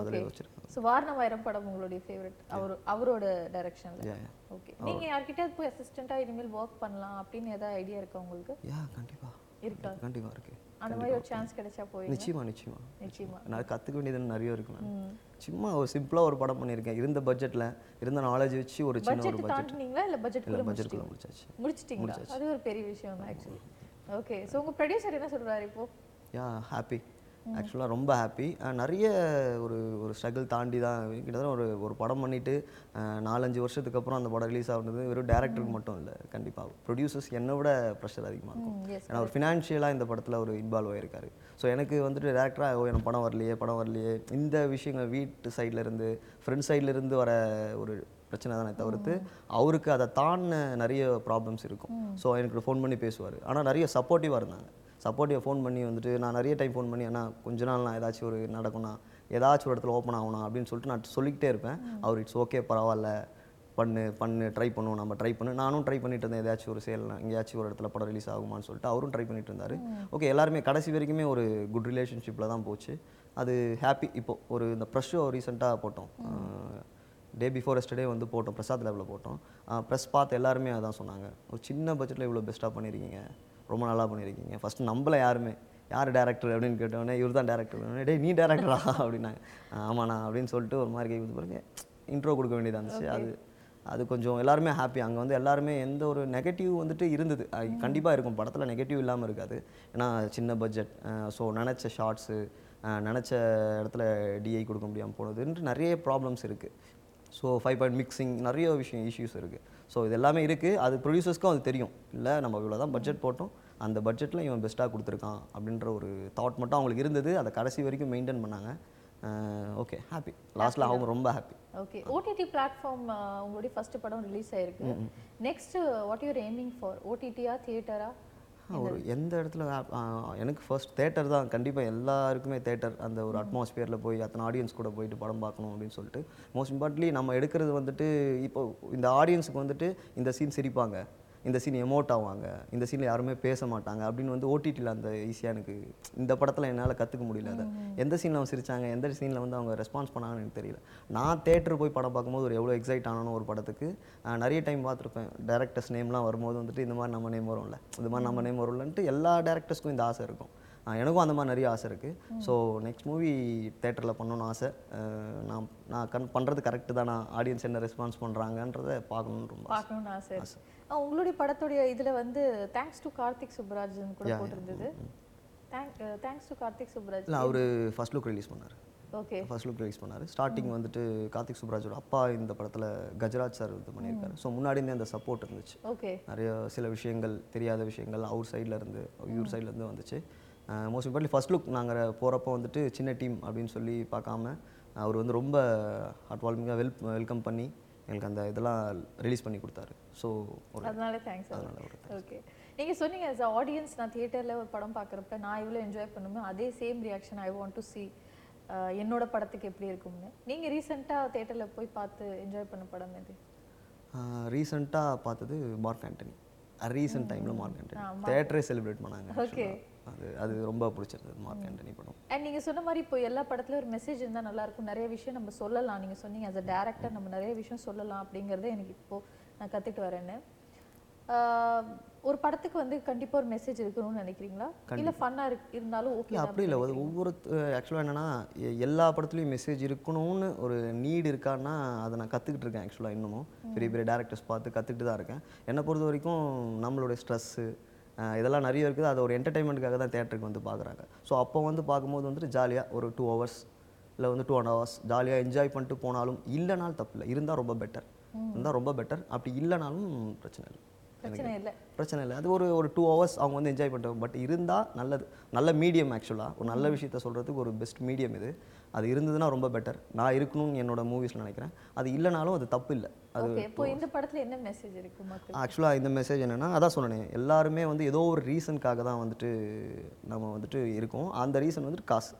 அதில் வச்சுருக்கேன். ஸோ வாரணமாயிரம் படம் உங்களுடைய ஃபேவரட் அவர் அவரோட டைரக்ஷன்ல ஓகே நீங்க யார்கிட்டயாவது போய் அசிஸ்டண்டா இனிமேல் ஒர்க் பண்ணலாம் அப்படின்னு ஏதாவது ஐடியா இருக்கா உங்களுக்கு? யா கண்டிப்பாக இருக்கா? கண்டிப்பாக இருக்குது அந்த மாதிரி ஒரு சான்ஸ் கிடைச்சா போய் நிச்சயமா நிச்சயமா. நிச்சயமா. நான் கற்றுக்க வேண்டியது நிறைய இருக்கு சும்மா ஒரு சிம்பிளாக ஒரு படம் பண்ணியிருக்கேன் இருந்த பட்ஜெட்டில் இருந்த நாலேஜ் வச்சு ஒரு சின்ன ஒரு பட்ஜெட் இல்ல பட்ஜெட் இல்லை கூட பட்ஜெட்டுக்குள்ள முடிச்சாச்சு. முடிச்சிட்டீங்களா? அது ஒரு பெரிய விஷயம் தான் ஆக்சுவலி ஓகே ஸோ உங்க ப்ரொடியூசர் என்ன சொல்றாரு இப்போ? யா ஹாப்பி ஆக்சுவலாக ரொம்ப ஹாப்பி நிறைய ஒரு ஒரு ஸ்ட்ரகிள் தாண்டி தான் கிட்டத்தட்ட ஒரு ஒரு படம் பண்ணிவிட்டு நாலஞ்சு வருஷத்துக்கு அப்புறம் அந்த படம் ரிலீஸ் ஆகுறது வெறும் டேரக்டருக்கு மட்டும் இல்லை கண்டிப்பாக ப்ரொடியூசர்ஸ் என்னை விட ப்ரெஷர் அதிகமாக இருக்கும். ஏன்னா ஒரு ஃபினான்ஷியலாக இந்த படத்தில் ஒரு இன்வால்வ் ஆயிருக்காரு. ஸோ எனக்கு வந்துட்டு டேரக்டராக ஓ எனக்கு படம் வரலையே படம் வரலையே. இந்த விஷயங்கள் வீட்டு சைடுல இருந்து ஃப்ரெண்ட் சைடுல இருந்து வர ஒரு பிரச்சனை தானே தவிர்த்து அவருக்கு அதை தாண்டின நிறைய ப்ராப்ளம்ஸ் இருக்கும். ஸோ எனக்கு ஃபோன் பண்ணி பேசுவார். ஆனால் நிறைய சப்போர்ட்டிவாக இருந்தாங்க. சப்போர்ட்டிவாக ஃபோன் பண்ணி வந்துட்டு நான் நிறைய டைம் ஃபோன் பண்ணி அண்ணா கொஞ்ச நாள் நான் ஏதாச்சும் ஒரு நடக்கும்னா ஏதாச்சும் ஒரு இடத்துல ஓப்பன் ஆகணும் அப்படின்னு சொல்லிட்டு நான் சொல்லிக்கிட்டே இருப்பேன். அவர் இட்ஸ் ஓகே பரவாயில்ல. பண்ணு பண்ணு ட்ரை பண்ணுவோம். நம்ம ட்ரை பண்ணு. நானும் ட்ரை பண்ணிட்டு இருந்தேன். ஏதாச்சும் ஒரு சேல் எங்கேயாச்சும் ஒரு இடத்துல படம் ரிலீஸ் ஆகுமான்னு சொல்லிட்டு அவரும் ட்ரை பண்ணிட்டு இருந்தார். ஓகே எல்லாருமே கடைசி வரைக்குமே ஒரு குட் ரிலேஷன்ஷிப்பில் தான் போச்சு. அது ஹாப்பி இப்போ ஒரு இந்த ப்ரெஷ் ஷோ ரீசெண்டாக போட்டோம். டே பிஃபோர் எஸ்டர்டே வந்து போட்டோம் பிரசாத் லேபில் போட்டோம். ப்ரெஸ் பார்த்து எல்லாருமே அதான் சொன்னாங்க. ஒரு சின்ன பட்ஜெட்டில் இவ்வளோ பெஸ்ட்டாக பண்ணியிருக்கீங்க ரொம்ப நல்லா பண்ணியிருக்கீங்க. ஃபஸ்ட்டு நம்மள யாருமே யார் டேரக்டர் அப்படின்னு கேட்டோடனே இவர் தான் டேரக்டர் டேய் நீ டேரக்டரா அப்படின்னாங்க. ஆமாண்ணா அப்படின்னு சொல்லிட்டு ஒரு மாதிரி கை கொடுத்து பாருங்க இன்ட்ரோ கொடுக்க வேண்டியதாக இருந்துச்சு. அது அது கொஞ்சம் எல்லாருமே ஹாப்பி அங்கே வந்து எல்லாருமே எந்த ஒரு நெகட்டிவ் வந்துட்டு இருந்தது. கண்டிப்பாக இருக்கும். படத்தில் நெகட்டிவ் இல்லாமல் இருக்காது. ஏன்னா சின்ன பட்ஜெட் ஸோ நினச்ச ஷார்ட்ஸு நினச்ச இடத்துல டிஐ கொடுக்க முடியாமல் போனதுன்ட்டு நிறைய ப்ராப்ளம்ஸ் இருக்குது ஸோ ஃபைவ் பாயிண்ட் மிக்சிங் நிறைய விஷயம் இஷ்யூஸ் இருக்குது ஸோ இது எல்லாமே இருக்குது அது ப்ரொடியூசர்ஸ்க்கும் அது தெரியும். இல்லை நம்ம இவ்வளோ தான் பட்ஜெட் போட்டோம். அந்த பட்ஜெட்டில் இவன் பெஸ்ட்டாக கொடுத்துருக்கான் அப்படின்ற ஒரு தாட் மட்டும் அவங்களுக்கு இருந்தது. அதை கடைசி வரைக்கும் மெயின்டைன் பண்ணாங்க. ஓகே ஹாப்பி லாஸ்ட்டில் அவங்க ரொம்ப ஹாப்பி ஓகே ஓடிடி பிளாட்ஃபார்ம் உங்களுடைய ஃபர்ஸ்ட் படம் ரிலீஸ் ஆயிருக்கு. Next what your aiming for ஓடிடியா தியேட்டரா ஒரு எந்த இடத்துல எனக்கு ஃபர்ஸ்ட் தேட்டர் தான். கண்டிப்பாக எல்லாருக்குமே தேட்டர் அந்த ஒரு அட்மாஸ்பியரில் போய் அத்தனை ஆடியன்ஸ் கூட போயிட்டு படம் பார்க்கணும் அப்படின்னு சொல்லிட்டு. மோஸ்ட் இம்பார்ட்லி நம்ம எடுக்கிறது வந்துட்டு இப்போ இந்த ஆடியன்ஸுக்கு வந்துட்டு இந்த சீன் சிரிப்பாங்க. இந்த சீன் எமோட் ஆவாங்க. இந்த சீனில் யாருமே பேச மாட்டாங்க அப்படின்னு வந்து ஓடிடியில் அந்த ஈஸியாக எனக்கு இந்த படத்தில் என்னால் கற்றுக்க முடியல அதை. எந்த சீனில் அவங்க சிரிச்சாங்க எந்த சீனில் வந்து அவங்க ரெஸ்பான்ஸ் பண்ணாங்கன்னு எனக்கு தெரியல. நான் தேட்டர் போய் படம் பார்க்கும்போது ஒரு எவ்வளோ எக்ஸைட் ஆனானோ ஒரு படத்துக்கு நிறைய டைம் பார்த்துருப்பேன். டேரக்டர்ஸ் நேம்லாம் வரும்போது வந்துட்டு இந்த மாதிரி நம்ம நேம் வரும்ல. இந்த மாதிரி நம்ம நேம் வரும்லன்ட்டு எல்லா டேரக்டர்ஸ்க்கும் இந்த ஆசை இருக்கும். எனக்கும் அந்த மாதிரி நிறைய ஆசை இருக்குது ஸோ நெக்ஸ்ட் மூவி தேட்டரில் பண்ணணும்னு ஆசை. நான் நான் கண் பண்ணுறது கரெக்டு தான்? நான் ஆடியன்ஸ் என்ன ரெஸ்பான்ஸ் பண்ணுறாங்கன்றதை பார்க்கணுன்னு ரொம்ப ஆசை. பார்க்கணும்னு உங்களுடைய படத்துடைய இதுல வந்து தேங்க்ஸ் டு கார்த்திக் சுப்ராஜன் கூட போட்டிருந்தது. தேங்க்ஸ் டு கார்த்திக் சுப்ராஜ் இல்லை அவர் ஃபர்ஸ்ட் லுக் ரிலீஸ் பண்ணார். ஓகே ஃபர்ஸ்ட் லுக் ரிலீஸ் பண்ணார். ஸ்டார்டிங் வந்துட்டு கார்த்திக் சுப்ராஜோட அப்பா இந்த படத்தில் கஜராஜ் சார் இது பண்ணியிருக்காரு. ஸோ முன்னாடி இருந்தே அந்த சப்போர்ட் இருந்துச்சு. ஓகே நிறைய சில விஷயங்கள் தெரியாத விஷயங்கள் அவர் சைடில் இருந்து இவர் side ல இருந்து வந்துச்சு. மோஸ்ட் இம்பார்ட்லி ஃபர்ஸ்ட் லுக் நாங்கள் போகிறப்போ வந்துட்டு சின்ன டீம் அப்படின்னு சொல்லி பார்க்காம அவர் வந்து ரொம்ப ஹார்ட் வால்மிங்காக வெல் வெல்கம் பண்ணி எங்களுக்கு அந்த இதெல்லாம் ரிலீஸ் பண்ணி கொடுத்தாரு. ஸோ அதனால தேங்க்ஸ் ஓகே நீங்க சொன்னீங்க a ஆடியன்ஸ் நான் தியேட்டர்ல ஒரு படம் பார்க்குறப்ப நான் இவ்வளோ என்ஜாய் பண்ணுமே அதே same reaction I want to see ah, என்னோட படத்துக்கு எப்படி இருக்கும்னு. நீங்க ரீசெண்டா தியேட்டர்ல போய் பார்த்து என்ஜாய் பண்ண படம் எது? ரீசெண்டாக பார்த்தது மார்க் ஆண்டனி. ரீசெண்ட் டைமில் மார்க் ஆண்டனி. தேட்டரே செலிப்ரேட் பண்ணாங்க actually. அது அது ரொம்ப பிடிச்சிருந்தது மார்க் ஆண்டனி படம். அண்ட் நீங்க சொன்ன மாதிரி இப்போ எல்லா படத்துலயும் ஒரு மெசேஜ் இருந்தா நல்லா இருக்கும். நிறைய விஷயம் நம்ம சொல்லலாம். நீங்க சொன்னீங்க as a டேரக்டர் நம்ம நிறைய விஷயம் சொல்லலாம் அப்படிங்கறத எனக்கு இப்போ நான் கத்துட்டு வரேன்னு. ஒரு படத்துக்கு வந்து கண்டிப்பா ஒரு மெசேஜ் இருக்கணும்னு நினைக்கிறீங்களா? இல்ல ஃபன்னா இருந்தாலும் ஓகே அப்படி இல்லை. அது ஒவ்வொரு ஆக்சுவலாக என்னென்னா எல்லா படத்துலையும் மெசேஜ் இருக்கணும்னு ஒரு நீடு இருக்கான்னா அதை நான் கற்றுக்கிட்டு இருக்கேன் ஆக்சுவலாக இன்னமும். பெரிய பெரிய டேரக்டர்ஸ் பார்த்து கற்றுக்கிட்டு தான் இருக்கேன். என்னை பொறுத்த வரைக்கும் நம்மளுடைய ஸ்ட்ரெஸ்ஸு இதெல்லாம் நிறைய இருக்குது. அது ஒரு என்டர்டைன்மெண்ட்டுக்காக தான் தேட்டருக்கு வந்து பார்க்குறாங்க. ஸோ அப்போ வந்து பார்க்கும்போது வந்துட்டு ஜாலியாக ஒரு டூ ஹவர்ஸ் இல்லை வந்து டூ அண்ட் ஹவர்ஸ் ஜாலியாக என்ஜாய் பண்ணிட்டு போனாலும் இல்லைனாலும் தப்பு இல்லை இருந்தால் ரொம்ப பெட்டர் இருந்தால் ரொம்ப பெட்டர் அப்படி இல்லைனாலும் பிரச்சனை இல்லை. பிரச்சனை இல்ல. பிரச்சனை இல்லை. அது ஒரு ஒரு டூ ஹவர்ஸ் அவங்க வந்து என்ஜாய் பண்ணிட்டு பட் இருந்தால் நல்லது. நல்ல மீடியம் ஆக்சுவலாக ஒரு நல்ல விஷயத்த சொல்கிறதுக்கு ஒரு பெஸ்ட் மீடியம் இது. அது இருந்ததுன்னா ரொம்ப பெட்டர் நான் இருக்கணும்னு என்னோட மூவிஸில் நினைக்கிறேன். அது இல்லைனாலும் அது தப்பு இல்லை. அது இப்போ இந்த படத்துல என்ன மெசேஜ் இருக்கு ஆக்சுவலாக இந்த மெசேஜ் என்னென்னா அதான் சொன்னேன். எல்லாருமே வந்து ஏதோ ஒரு ரீசனுக்காக தான் வந்துட்டு நம்ம வந்துட்டு இருக்கோம். அந்த ரீசன் வந்துட்டு காசு.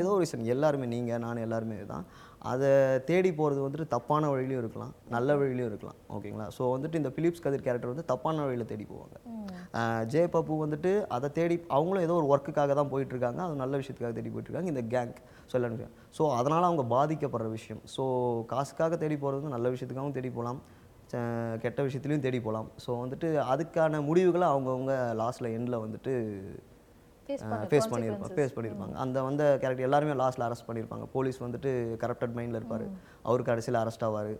ஏதோ ஒரு ரீசன் எல்லாருமே நீங்கள் நான் எல்லாருமே தான் அதை தேடி போகிறது வந்துட்டு தப்பான வழியிலையும் இருக்கலாம் நல்ல வழியிலையும் இருக்கலாம். ஓகேங்களா? ஸோ வந்துட்டு இந்த பிலிப்ஸ் கதிர் கேரக்டர் வந்து தப்பான வழியில் தேடி போவாங்க. ஜெய பப்பு வந்துட்டு அதை தேடி அவங்களும் ஏதோ ஒரு ஒர்க்குக்காக தான் போயிட்டு இருக்காங்க அது நல்ல விஷயத்துக்காக தேடி போயிட்டு இருக்காங்க இந்த கேங் விஷயம் ஸோ அதனால் அவங்க பாதிக்கப்படுற விஷயம். ஸோ காசுக்காக தேடி போகிறது வந்து நல்ல விஷயத்துக்காகவும் தேடி போகலாம் கெட்ட விஷயத்துலையும் தேடி போகலாம் ஸோ வந்துட்டு அதுக்கான முடிவுகளை அவங்கவுங்க லாஸ்ட்டில் எண்டில் வந்துட்டு ஃபேஸ் பண்ண ஃபேஸ் பண்ணியிருப்பாங்க ஃபேஸ் பண்ணியிருப்பாங்க அந்த வந்த கேரக்டர் எல்லாருமே லாஸ்ட்டில் அரெஸ்ட் பண்ணியிருப்பாங்க போலீஸ் வந்துட்டு கரப்டட் மைண்டில் இருப்பார். அவர் கடைசியில் அரெஸ்ட் ஆவார்.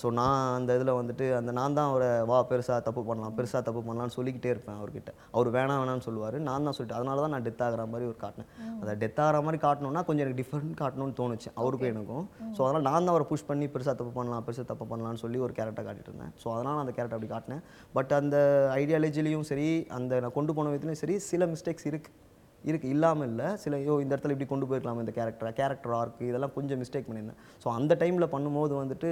ஸோ நான் அந்த இதில் வந்துட்டு அந்த நான் தான் அவரை வா பெருசாக தப்பு பண்ணலாம் பெருசாக தப்பு பண்ணலாம்னு சொல்லிக்கிட்டே இருப்பேன் அவர்கிட்ட. அவர் வேணாம் வேணாம்னு சொல்லுவார். நான் தான் சொல்லிட்டு அதனால தான் நான் டெத் ஆகிற மாதிரி ஒரு காட்டினேன். அதை டெத் ஆகிற மாதிரி காட்டணும்னா கொஞ்சம் எனக்கு டிஃப்ரெண்ட் காட்டணும்னு தோணுச்சு. அவருக்கும் எனக்கும். ஸோ அதனால் நான் தான் அவரை புஷ் பண்ணி பெருசாக தப்பு பண்ணலாம் பெருசாக தப்பு பண்ணலாம்னு சொல்லி ஒரு கேரக்டர் காட்டிட்டு இருந்தேன். ஸோ அதனால் அந்த கேரக்டர் அப்படி காட்டினேன். பட் அந்த ஐடியாலஜிலையும் சரி அந்த நான் கொண்டு போன விதத்துலையும் சரி சில மிஸ்டேக்ஸ் இருக்குது இருக்குது இல்லாமல் இல்லை. சில ஐயோ இந்த இடத்துல இப்படி கொண்டு போயிருக்கலாம் இந்த கேரக்டரை கேரக்டர் ஆர்க்கு இதெல்லாம் கொஞ்சம் மிஸ்டேக் பண்ணியிருந்தேன். ஸோ அந்த டைமில் பண்ணும்போது வந்துட்டு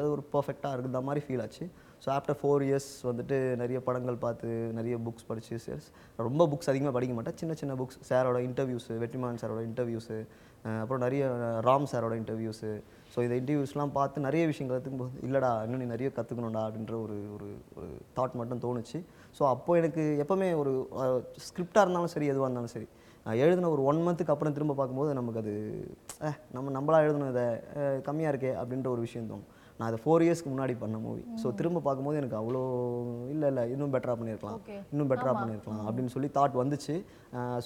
அது ஒரு பர்ஃபெக்டாக இருக்கிற மாதிரி ஃபீல் ஆச்சு. ஸோ ஆஃப்டர் ஃபோர் இயர்ஸ் வந்துட்டு நிறைய படங்கள் பார்த்து நிறைய புக்ஸ் படித்து சேல்ஸ் ரொம்ப புக்ஸ் அதிகமாக படிக்க மாட்டேன். சின்ன சின்ன புக்ஸ் சாரோட இன்டர்வியூஸு வெற்றிமாறன் சாரோட இன்டர்வியூஸு அப்புறம் நிறைய ராம் சாரோட இன்டர்வியூஸு ஸோ இந்த இன்டர்வியூஸ்லாம் பார்த்து நிறைய விஷயங்கள் கற்றுக்கும்போது இல்லைடா இன்னும் நீ நிறைய கற்றுக்கணும்டா அப்படின்ற ஒரு ஒரு ஒரு தாட் மட்டும் தோணுச்சு. ஸோ அப்போ எனக்கு எப்போவுமே ஒரு ஸ்கிரிப்டாக இருந்தாலும் சரி எதுவாக இருந்தாலும் சரி நான் எழுதின ஒரு ஒன் மந்த்துக்கு அப்புறம் திரும்ப பார்க்கும்போது நமக்கு அது நம்ம நம்மளாக எழுதணும் இதை கம்மியாக இருக்கே அப்படின்ற ஒரு விஷயம் தோணும். நான் அதை ஃபோர் இயர்ஸ்க்கு முன்னாடி பண்ண மூவி ஸோ திரும்ப பார்க்கும்போது எனக்கு அவ்வளோ இல்லை இல்லை இன்னும் பெட்டராக பண்ணியிருக்கலாம். இன்னும் பெட்டராக பண்ணியிருக்கலாம் அப்படின்னு சொல்லி தாட் வந்துச்சு.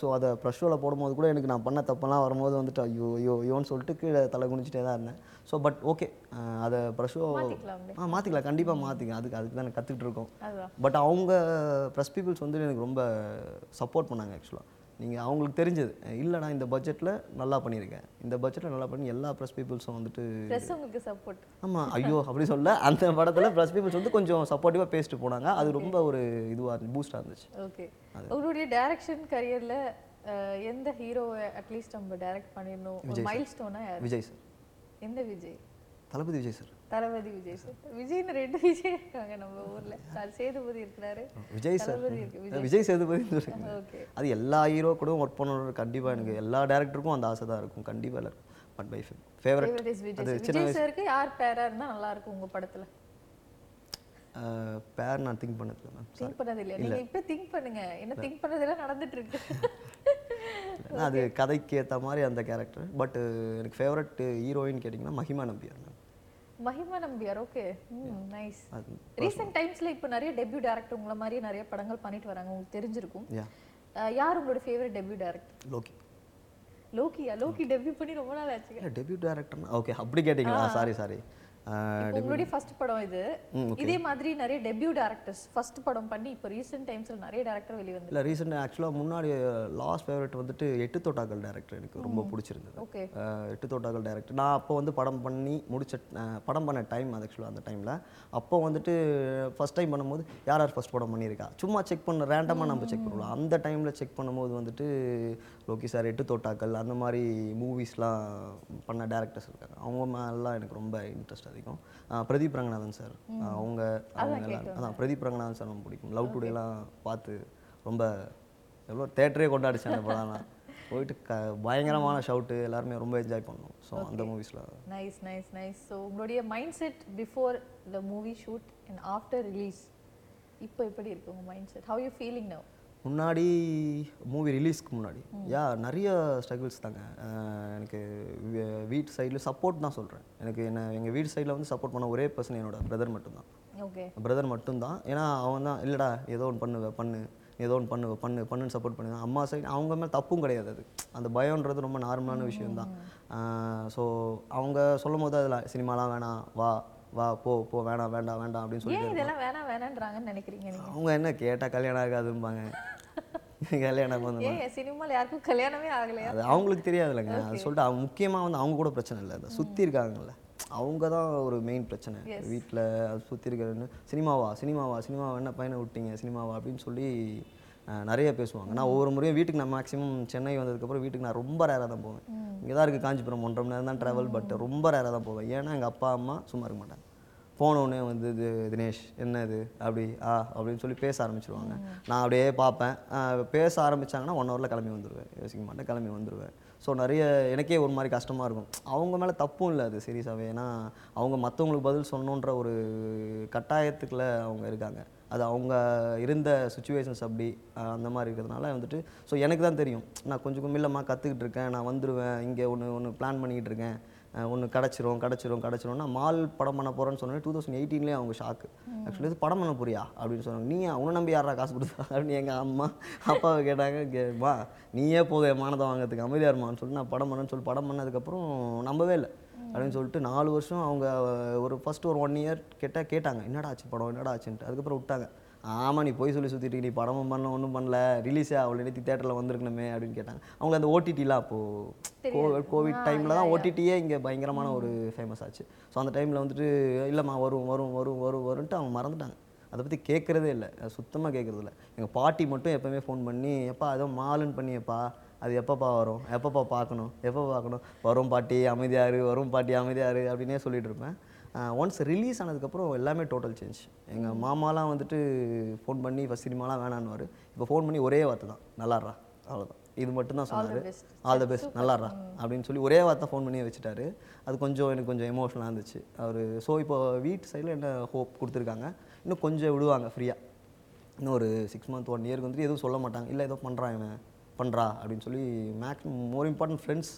ஸோ அதை ப்ரெஷ் ஷோவில் போடும்போது கூட எனக்கு நான் பண்ண தப்பெல்லாம் வரும்போது வந்துட்டு ஐயோ ஐயோ ஐயோன்னு சொல்லிட்டு கீழே தலை குனிச்சிட்டே தான் இருந்தேன். ஸோ பட் ஓகே அதை ப்ரெஷ். ஆ மாற்றிக்கலாம் கண்டிப்பாக மாற்றிக்கலாம் அதுக்கு அதுக்கு தான் கற்றுக்கிட்டு இருக்கோம். பட் அவங்க ப்ரெஸ் பீப்புள்ஸ் வந்து எனக்கு ரொம்ப சப்போர்ட் பண்ணாங்க ஆக்சுவலாக நீங்கள் அவங்களுக்கு தெரிஞ்சது. இல்லைடா இந்த பட்ஜெட்டில் நல்லா பண்ணியிருக்கேன். இந்த பட்ஜெட்டில் நல்லா பண்ணி எல்லா ப்ரெஸ் பீப்புள்ஸும் வந்துட்டு உங்களுக்கு சப்போர்ட் ஆமாம் ஐயோ அப்படி சொல்ல அந்த படத்தில் ப்ரெஸ் பீப்புள்ஸ் வந்து கொஞ்சம் சப்போர்ட்டிவாக பேசிட்டு போனாங்க. அது ரொம்ப ஒரு இதுவாக இருந்துச்சு பூஸ்டாக இருந்துச்சு. ஓகே உங்களுடைய டைரக்ஷன் கரியர்ல எந்த ஹீரோவை அட்லீஸ்ட் நம்ம டைரக்ட் பண்ணிடணும்? மைல் ஸ்டோனா யார்? விஜய் சார் எந்த விஜய்? தளபதி விஜய் சார். தளபதி விஜய் சார். விஜய்னு ரெண்டு விஜய் இருக்காங்க நம்ம ஊர்ல. சார் சேதுபதி இருக்கிறாரு. விஜய் சார். விஜய். சேதுபதி ஓகே. அது எல்லா ஹீரோ கூட ஒர்க் பண்ணணும் கண்டிப்பாக எனக்கு எல்லா டேரக்டருக்கும் அந்த ஆசை தான் இருக்கும். கண்டிப்பாக எல்லாருக்கும். But my favourite is Vijay. Vijay சாருக்கு யார் பேரா இருந்தா நல்லா இருக்கும் உங்க படத்துல? பேர் நான் திங்க் பண்ணதில்லை மேம் திங்க் பண்ணது இல்லையா நீங்க இப்ப திங்க் பண்ணுங்க. என்ன திங்க் பண்ணதெல்லாம் நடந்துட்டு இருக்கு அது கதைக்கு ஏற்ற மாதிரி அந்த கேரக்டர் பட் எனக்கு ஃபேவரட் ஹீரோயின் கேட்டிங்கன்னா Mahima Nambiar Mahima Nambiar. Okay nice recent டைம்ஸ்ல இப்போ நிறைய டெபியூ டேரக்டர் உங்களை மாதிரி நிறைய படங்கள் பண்ணிட்டு வராங்க. உங்களுக்கு தெரிஞ்சிருக்கும். யார் உங்களோட ஃபேவரட் டெபியூ டேரக்டர் லோகி. லோக்கியா லோக்கி டெபியூ பண்ணி ரொம்ப நாள் ஆச்சுங்க. இல்லை டெபியூட் டேரக்டர்னா ஓகே அப்படி கேட்டிங்களா? சாரி சாரி உங்களுடைய ஃபர்ஸ்ட் படம் இது. இதே மாதிரி நிறைய டெபியூ டேரக்டர்ஸ் ஃபர்ஸ்ட் படம் பண்ணி இப்போ ரீசெண்ட் டைம்ஸ்ல நிறைய டேரக்டர் வெளிய வந்து இல்லை ரீசெண்டாக ஆக்சுவலாக முன்னாடி லாஸ்ட் ஃபேவரட் வந்துட்டு எட்டு தோட்டாக்கள் டேரக்டர் எனக்கு ரொம்ப பிடிச்சிருந்தது. ஓகே எட்டு தோட்டாக்கள் டேரக்டர் நான் அப்போ வந்து படம் பண்ணி முடிச்ச படம் பண்ண டைம் அது ஆக்சுவலாக அந்த டைமில் அப்போ வந்துட்டு ஃபஸ்ட் டைம் பண்ணும்போது யார் யார் ஃபஸ்ட் படம் பண்ணியிருக்கா? சும்மா செக் பண்ண ரேண்டமாக நம்ம செக் பண்ணுவோம் அந்த டைமில் செக் பண்ணும்போது வந்துட்டு லோகி சார் எட்டு தோட்டாக்கள் அந்த மாதிரி மூவிஸ்லாம் பண்ண டேரக்டர்ஸ் இருக்காங்க. அவங்க மேலாம் எனக்கு ரொம்ப இன்ட்ரெஸ்ட் அதிகம். பிரதீப் ரங்கநாதன் சார். அவங்க அவங்க எல்லாம் அதான் பிரதீப் ரங்கநாதன் சார் ரொம்ப பிடிக்கும். லவ் டுடேலாம் பார்த்து ரொம்ப எவ்வளோ தேட்டரே கொண்டாடிச்சு அந்த படம்லாம். போயிட்டு க பயங்கரமான ஷவுட்டு எல்லாருமே ரொம்ப என்ஜாய் பண்ணோம். ஸோ அந்த மூவிஸில் நைஸ் நைஸ் நைஸ் ஸோ உங்களுடைய mindset before the movie shoot and after release இப்போ எப்படி இருக்கு உங்க mindset how you feeling now முன்னாடி மூவி ரிலீஸ்க்கு முன்னாடி. யா நிறைய ஸ்ட்ரகிள்ஸ் தாங்க. எனக்கு வீட்டு சைடில் சப்போர்ட் தான் சொல்கிறேன் எனக்கு என்ன எங்கள் வீட்டு சைடில் வந்து சப்போர்ட் பண்ண ஒரே பர்சன் என்னோட பிரதர் மட்டும்தான். ஓகே. பிரதர் மட்டும்தான். ஏன்னா அவன் தான் இல்லைடா ஏதோ ஒன்று பண்ணுவ பண்ணு ஏதோ ஒன்று பண்ணுவ பண்ணு பண்ணுன்னு சப்போர்ட் பண்ணுவேன் அம்மா சைடு அவங்க மேலே தப்பும் கிடையாது அது. அந்த பயம்ன்றது ரொம்ப நார்மலான விஷயம்தான். ஸோ அவங்க சொல்லும் போது அதில் சினிமாலாம் வேணாம் வா. வா போ போ வேணாம் வேண்டாம் வேண்டாம் அப்படின்னு சொல்லி இதெல்லாம் வேணாம் வேணான்றாங்கன்னு நினைக்கிறீங்க அவங்க என்ன கேட்டால் கல்யாணம் ஆகாதும்பாங்க. கல்யாணம் வந்து ஏன் சினிமால யாருக்கும் கல்யாணமே ஆகலையா? அது அவங்களுக்கு தெரியாதுல்லங்க. அது சொல்லிட்டு அவங்க முக்கியமாக வந்து அவங்க கூட பிரச்சனை இல்லை. அதை சுற்றி இருக்காங்கல்ல. அவங்க தான் ஒரு மெயின் பிரச்சனை. வீட்டில் அது சுற்றி இருக்கிறன்னு சினிமாவா சினிமாவா சினிமாவா என்ன பையனை விட்டீங்க சினிமாவா அப்படின்னு சொல்லி நிறைய பேசுவாங்க. நான் ஒவ்வொரு முறையும் வீட்டுக்கு நான் மேக்ஸிமம் சென்னை வந்ததுக்கப்புறம் வீட்டுக்கு நான் ரொம்ப ரேராக தான் போவேன். இங்கே தான் இருக்குது காஞ்சிபுரம் ஒன்றரை மணி நேரம் தான் ட்ராவல் பட் ரொம்ப ரேராக தான் போவேன். ஏன்னா எங்கள் அப்பா அம்மா சும்மா இருக்க மாட்டாங்க. போனோடனே வந்து இது தினேஷ் என்ன இது அப்படி ஆ அப்படின்னு சொல்லி பேச ஆரம்பிச்சிருவாங்க. நான் அப்படியே பார்ப்பேன். பேச ஆரம்பித்தாங்கன்னா ஒன் ஹவரில் கிளம்பி வந்துடுவேன் யோசிக்க மாட்டேன் கிளம்பி வந்துடுவேன் ஸோ நிறைய எனக்கே ஒரு மாதிரி கஷ்டமாக இருக்கும். அவங்க மேலே தப்பும் இல்லை அது சீரியஸாகவே ஏன்னா அவங்க மற்றவங்களுக்கு பதில் சொன்னோன்ற ஒரு கட்டாயத்துக்குள்ளே அவங்க இருக்காங்க. அது அவங்க இருந்த சுச்சுவேஷன்ஸ் அப்படி அந்த மாதிரி இருக்கிறதுனால வந்துட்டு ஸோ எனக்கு தான் தெரியும். நான் கொஞ்சம் கொஞ்சம் இல்லைம்மா கற்றுக்கிட்டு இருக்கேன். நான் வந்துடுவேன் இங்கே ஒன்று ஒன்று பிளான் பண்ணிக்கிட்டு இருக்கேன். ஒன்று கிடச்சிரும் கிடச்சிரும் கிடச்சிரும்னா மால் படம் பண்ண போகிறேன்னு சொன்னோன்னே டூ தௌசண்ட் எயிட்டீன்லேயே அவங்க ஷாக்கு ஆக்சுவலி இது படம் பண்ண போறியா? அப்படின்னு சொன்னாங்க. நீ அவனை நம்பி யாரா காசு கொடுத்தா? அப்படின்னு எங்கள் அம்மா அப்பாவை கேட்டாங்க. கே- வா நீயே போக மானதை வாங்கிறதுக்கு அமைதியாக இருமான்னு சொல்லிட்டு நான் படம் பண்ணேன்னு சொல்லி படம் பண்ணதுக்கப்புறம் நம்பவே இல்லை. அப்படின்னு சொல்லிட்டு நாலு வருஷம் அவங்க ஒரு ஃபர்ஸ்ட் ஒரு ஒன் இயர் கேட்டால் கேட்டாங்க என்னடா ஆச்சு படம்? என்னடா ஆச்சுன்ட்டு? அதுக்கப்புறம் விட்டாங்க. ஆமாம் நீ போய் சொல்லி சுற்றிட்டு நீ படமும் பண்ணல ஒன்றும் பண்ணல ரிலீஸே அவ்வளோ நேற்று தேட்டரில் வந்திருக்கணுமே அப்படின்னு கேட்டாங்க. அவங்க அந்த ஓடிடிலாம் அப்போது கோவிட் டைமில் தான் ஓடிடியே இங்கே பயங்கரமான ஒரு ஃபேமஸ் ஆச்சு. ஸோ அந்த டைமில் வந்துட்டு இல்லைம்மா வரும் வரும் வரும் வரும் வரும்ன்ட்டு அவங்க மறந்துட்டாங்க. அதை பற்றி கேட்குறதே இல்லை. சுத்தமாக கேட்குறது இல்லை. எங்கள் பாட்டி மட்டும் எப்போவுமே ஃபோன் பண்ணி எப்பா ஏதோ மாலுன்னு பண்ணியப்பா. அது எப்பப்பா வரும்? எப்பப்பா பார்க்கணும்? எப்போ பார்க்கணும்? வரும் பாட்டி அமைதியாரு வரும் பாட்டி அமைதியாரு அப்படின்னே சொல்லிட்டு இருப்பேன். ஒன்ஸ் ரிலீஸ் ஆனதுக்கப்புறம் எல்லாமே டோட்டல் சேஞ்ச் எங்கள் மாமாலாம் வந்துட்டு ஃபோன் பண்ணி ஃபஸ்ட் சினிமாலாம் வேணான்னுவார். இப்போ ஃபோன் பண்ணி ஒரே வார்த்தை தான் நல்லாடுறா அவ்வளோதான் இது மட்டும் தான் சொன்னார். ஆல் த பெஸ்ட் நல்லாடுறா அப்படின்னு சொல்லி ஒரே வார்த்தை ஃபோன் பண்ணி வச்சுட்டாரு. அது கொஞ்சம் எனக்கு கொஞ்சம் எமோஷனலாக இருந்துச்சு. அவர் ஸோ இப்போ வீட்டு சைடில் என்ன ஹோப் கொடுத்துருக்காங்க? இன்னும் கொஞ்சம் விடுவாங்க ஃப்ரீயாக இன்னும் ஒரு சிக்ஸ் மந்த் ஒன் இயருக்கு வந்துட்டு எதுவும் சொல்ல மாட்டாங்க. இல்லை ஏதோ பண்ணுறான் இவன் பண்ணுறா அப்படின்னு சொல்லி மேக்ஸிமம் மோர் இம்பார்ட்டன்ட் ஃப்ரெண்ட்ஸ்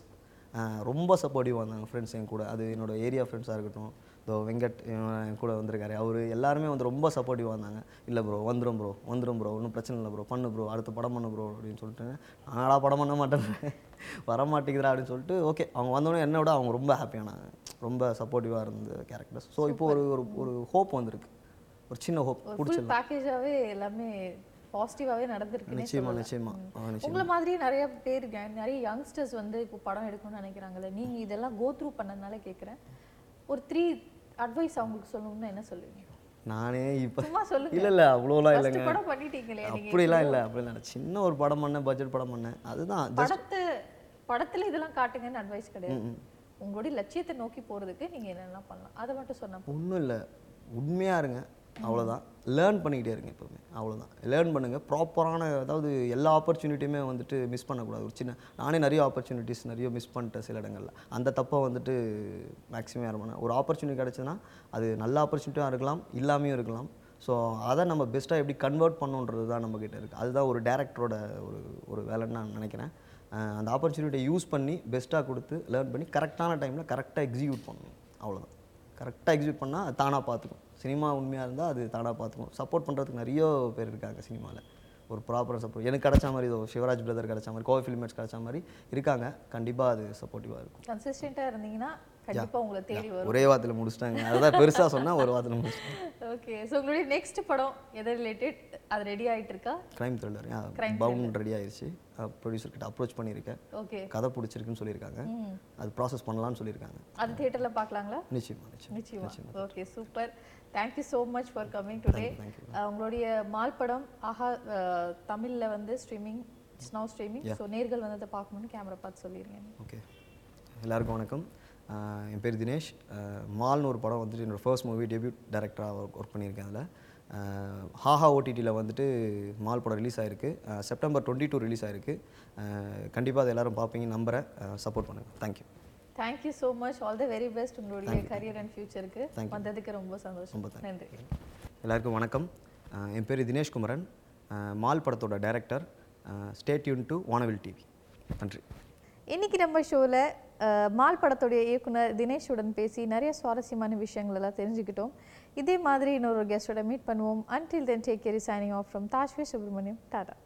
ரொம்ப சப்போர்ட்டிவாக இருந்தாங்க ஃப்ரெண்ட்ஸ் என் கூட. அது என்னோட ஏரியா ஃப்ரெண்ட்ஸாக இருக்கட்டும் இதோ வெங்கட் என் கூட வந்திருக்காரு. அவர் எல்லாருமே வந்து ரொம்ப சப்போர்ட்டிவாக இருந்தாங்க. இல்லை ப்ரோ வந்துடும் ப்ரோ வந்துடும் ப்ரோ ஒன்றும் பிரச்சனை இல்லை ப்ரோ பண்ணு ப்ரோ அடுத்த படம் பண்ணு ப்ரோ அப்படின்னு சொல்லிட்டு நானா படம் பண்ண மாட்டேன். வர மாட்டேங்குதுடா அப்படின்னு சொல்லிட்டு ஓகே அவங்க வந்தோடனே என்னை விட அவங்க ரொம்ப ஹாப்பியானாங்க ரொம்ப சப்போர்ட்டிவாக இருந்த கேரக்டர்ஸ் ஸோ இப்போ ஒரு ஒரு ஒரு ஹோப் வந்திருக்கு. ஒரு சின்ன ஹோப் ஃபுல் பேக்கேஜாவே எல்லாமே பாசிட்டிவாவே நடந்திருக்குன்னே நிச்சயமா நிச்சயமா. உங்களை மாதிரியே நிறைய பேர் நிறைய யங்ஸ்டர்ஸ் வந்து இப்போ படம் எடுக்கணும்னு நினைக்கிறாங்கல்ல. நீங்க இதெல்லாம் கோ த்ரூ பண்ணதுனால கேட்குறேன் ஒரு த்ரீ அட்வைஸ் அவங்களுக்கு சொல்லணும்னா என்ன சொல்லுவீங்க? நானே இப்போ சும்மா சொல்லுங்க. இல்லை இல்லை அவ்வளோலாம் இல்லைங்க. படம் பண்ணிட்டீங்களே நீங்க அப்படிலாம் இல்லை அப்படிலாம் இல்லை. சின்ன ஒரு படம் பண்ணேன் பட்ஜெட் படம் பண்ணேன். அதுதான் படத்தை படத்துல இதெல்லாம் காட்டுங்கன்னு அட்வைஸ் கிடையாது. உங்களுடைய லட்சியத்தை நோக்கி போறதுக்கு நீங்க என்னெல்லாம் பண்ணலாம்? அதை மட்டும் சொன்னா போதும். ஒன்றும் இல்லை. உண்மையாக இருங்க. அவ்வளோதான் லேர்ன் பண்ணிக்கிட்டே இருங்க எப்போவுமே அவ்வளோதான் லேர்ன் பண்ணுங்கள் ப்ராப்பரான அதாவது எல்லா ஆப்பர்ச்சுனிட்டியுமே வந்துட்டு மிஸ் பண்ணக்கூடாது. ஒரு சின்ன நானே நிறைய ஆப்பர்ச்சுனிட்டிஸ் நிறைய மிஸ் பண்ணிட்டேன் சில இடங்களில். அந்த தப்பை வந்துட்டு மேக்ஸிமம் யாரும் பண்ண ஒரு ஆப்பர்ச்சுனிட்டி கிடச்சுன்னா அது நல்ல ஆப்பர்ச்சுனிட்டியாக இருக்கலாம் இல்லாமையும் இருக்கலாம். ஸோ அதை நம்ம பெஸ்ட்டாக எப்படி கன்வெர்ட் பண்ணுன்றது தான் நம்மக்கிட்ட இருக்குது அதுதான் ஒரு டேரக்டரோட ஒரு ஒரு வேலைன்னு நான் நினைக்கிறேன். அந்த ஆப்பர்ச்சுனிட்டியை யூஸ் பண்ணி பெஸ்ட்டாக கொடுத்து லேர்ன் பண்ணி கரெக்டான டைமில் கரெக்டாக எக்ஸிக்யூட் பண்ணணும். அவ்வளோதான் கரெக்டாக எக்ஸிக்யூட் பண்ணால் அது தானாக பார்த்துக்கும் சினிமா உண்மையாக இருந்தால் அது தானாக பார்த்துக்கும் சப்போர்ட் பண்ணுறதுக்கு நிறைய பேர் இருக்காங்க சினிமாவில் ஒரு ப்ராப்பராக சப்போர்ட் எனக்கு கிடச்ச மாதிரி இதோ சிவராஜ் பிரதர் கிடச்ச மாதிரி கோவை ஃபிலிமேட்ஸ் கிடைச்ச மாதிரி இருக்காங்க. கண்டிப்பாக அது சப்போர்ட்டிவாக இருக்கும். கன்சிஸ்டண்ட்டாக இருந்தீங்கன்னா கண்டிப்பா உங்களை தேடி வரும். ஒரே வாரத்தில் முடிச்சிட்டாங்க. அதுதான் பெருசாக சொன்னால் ஒரு வாரத்தில் முடிச்சிட்டாங்க. ஓகே ஸோ உங்களுடைய நெக்ஸ்ட் படம் எதை ரிலேட்டட் அது ரெடி ஆயிட்டு இருக்கா? க்ரைம் த்ரில்லர் பவுன் ரெடி ஆயிடுச்சு ப்ரொடியூசர் கிட்ட அப்ரோச் பண்ணியிருக்கேன். ஓகே. கதை பிடிச்சிருக்குன்னு சொல்லியிருக்காங்க. அது ப்ராசஸ் பண்ணலாம்னு சொல்லியிருக்காங்க. அது தியேட்டர்ல பார்க்கலாங்களா? நிச்சயமா நிச்சயம். நிச்சயமா. Okay super thank you so much for coming today உங்களுடைய மால் படம் ஆஹா தமிழ்ல வந்து ஸ்ட்ரீமிங் ஸ்னோ ஸ்ட்ரீமிங் ஸோ நேர்கள் வந்து அதை பார்க்கணும்னு கேமரா பார்த்து சொல்லிடுங்க ஓகே எல்லாருக்கும் வணக்கம். என் பேர் தினேஷ். மால்னு ஒரு படம் வந்துட்டு என்னோட ஃபர்ஸ்ட் மூவி டெபியூட் டேரக்டராக ஒர்க் பண்ணியிருக்கேன் அதில். ஹாஹா ஓடிடியில் வந்துட்டு மால் படம் ரிலீஸ் ஆயிருக்கு. ஆஹ் செப்டம்பர் டுவெண்ட்டி டூ ரிலீஸ் ஆயிருக்கு கண்டிப்பாக அதை எல்லாரும் பார்ப்பீங்க நம்புகிறேன் சப்போர்ட் பண்ணுங்கள் thank you thank you so much all the very best உங்களுடைய கரியர் அண்ட் ஃபியூச்சருக்கு வந்ததுக்கு ரொம்ப சந்தோஷம். நன்றி. எல்லாருக்கும் வணக்கம். என் பேர் தினேஷ் குமரன். மால் படத்தோட director stay tuned to Vanavil TV நன்றி. இன்னைக்கு நம்ம ஷோவில் மால் படத்துடைய இயக்குனர் தினேஷுடன் பேசி நிறைய சுவாரஸ்யமான விஷயங்கள் எல்லாம் தெரிஞ்சுக்கிட்டோம். இதே மாதிரி இன்னொரு கெஸ்டோட மீட் பண்ணுவோம். Until then take care signing off from Dashvi Subramaniam Tata